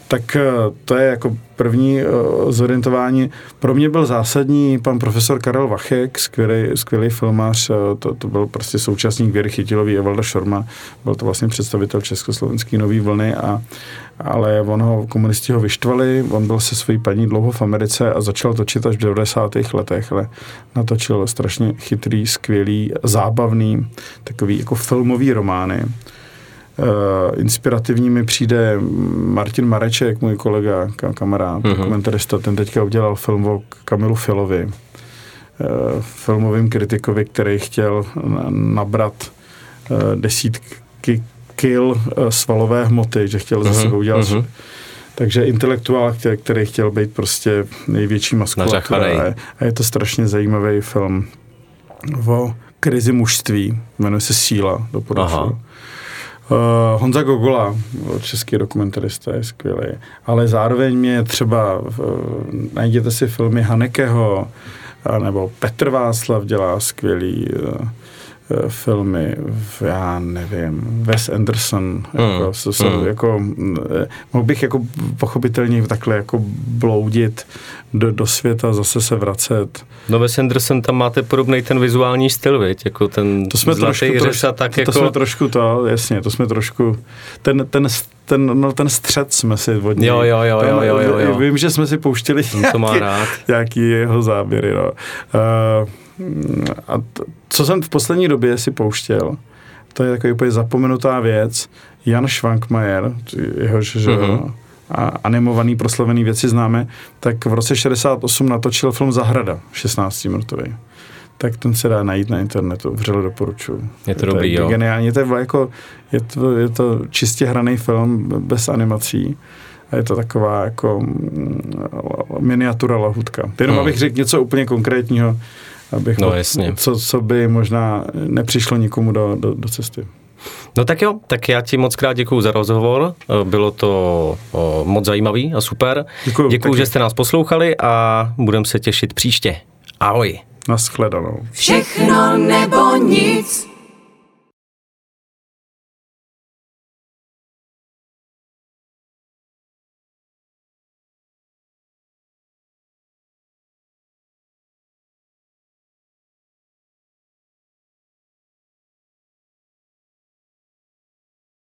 Tak eh, to je jako první uh, zorientování. Pro mě byl zásadní pan profesor Karel Vachek, skvělý, skvělý filmář, to, to byl prostě současník Věry Chytilový a Valda Šorma, byl to vlastně představitel Československé nový vlny, a, ale on ho, komunisti ho vyštvali, on byl se svojí paní dlouho v Americe a začal točit až v 90. letech, ale natočil strašně chytrý, skvělý, zábavný, takový jako filmový romány Uh, inspirativní mi přijde Martin Mareček, můj kolega, kamarád, uh-huh. dokumentarista, ten teďka udělal film o Kamilu Filovi, uh, filmovým kritikovi, který chtěl nabrat uh, desítky kil uh, svalové hmoty, že chtěl uh-huh. ze sebe udělat uh-huh. Takže intelektuál, který, který chtěl být prostě největší maskulatura. A, a je to strašně zajímavý film o krizi mužství, jmenuje se Síla, doporučuji. Uh, Honza Gogola, český dokumentarista, je skvělý. Ale zároveň mě třeba, uh, najděte si filmy Hanekeho, uh, nebo Petr Václav dělá skvělý uh, filmy, já nevím, Wes Anderson, jako, mm. So, so, mm. jako, mohl bych jako pochopitelně takhle jako bloudit do, do světa, zase se vracet. No Wes Anderson, tam máte podobný ten vizuální styl, viď? Jako ten to jsme trošku, řesa, tak to, jako... to jsme trošku to, jasně, to jsme trošku, ten, ten ten, no, ten střed jsme si od něj. Jo, jo, jo, jo, jo, jo, jo. Vím, že jsme si pouštěli to má nějaký, rád. nějaký jeho záběry. No. Uh, a t- co jsem v poslední době si pouštěl, to je takový úplně zapomenutá věc. Jan Schwankmajer, jehož že, Mhm. a animovaný proslovený věci známe, tak v roce 68 natočil film Zahrada, 16 minutový. Tak ten se dá najít na internetu, vřele doporučuji. Je to dobrý, jo. Geniální, to je, jako, je, to, je to čistě hraný film bez animací. A je to taková jako mm, miniatura lahutka. Jenom Hmm. abych řekl něco úplně konkrétního, abych No, to- jasně. co, co by možná nepřišlo nikomu do, do, do cesty. No tak jo, tak já ti moc krát děkuju za rozhovor, bylo to o, moc zajímavý a super. Taky. že jste nás poslouchali a budeme se těšit příště. Ahoj. Naschledanou. Všechno nebo nic.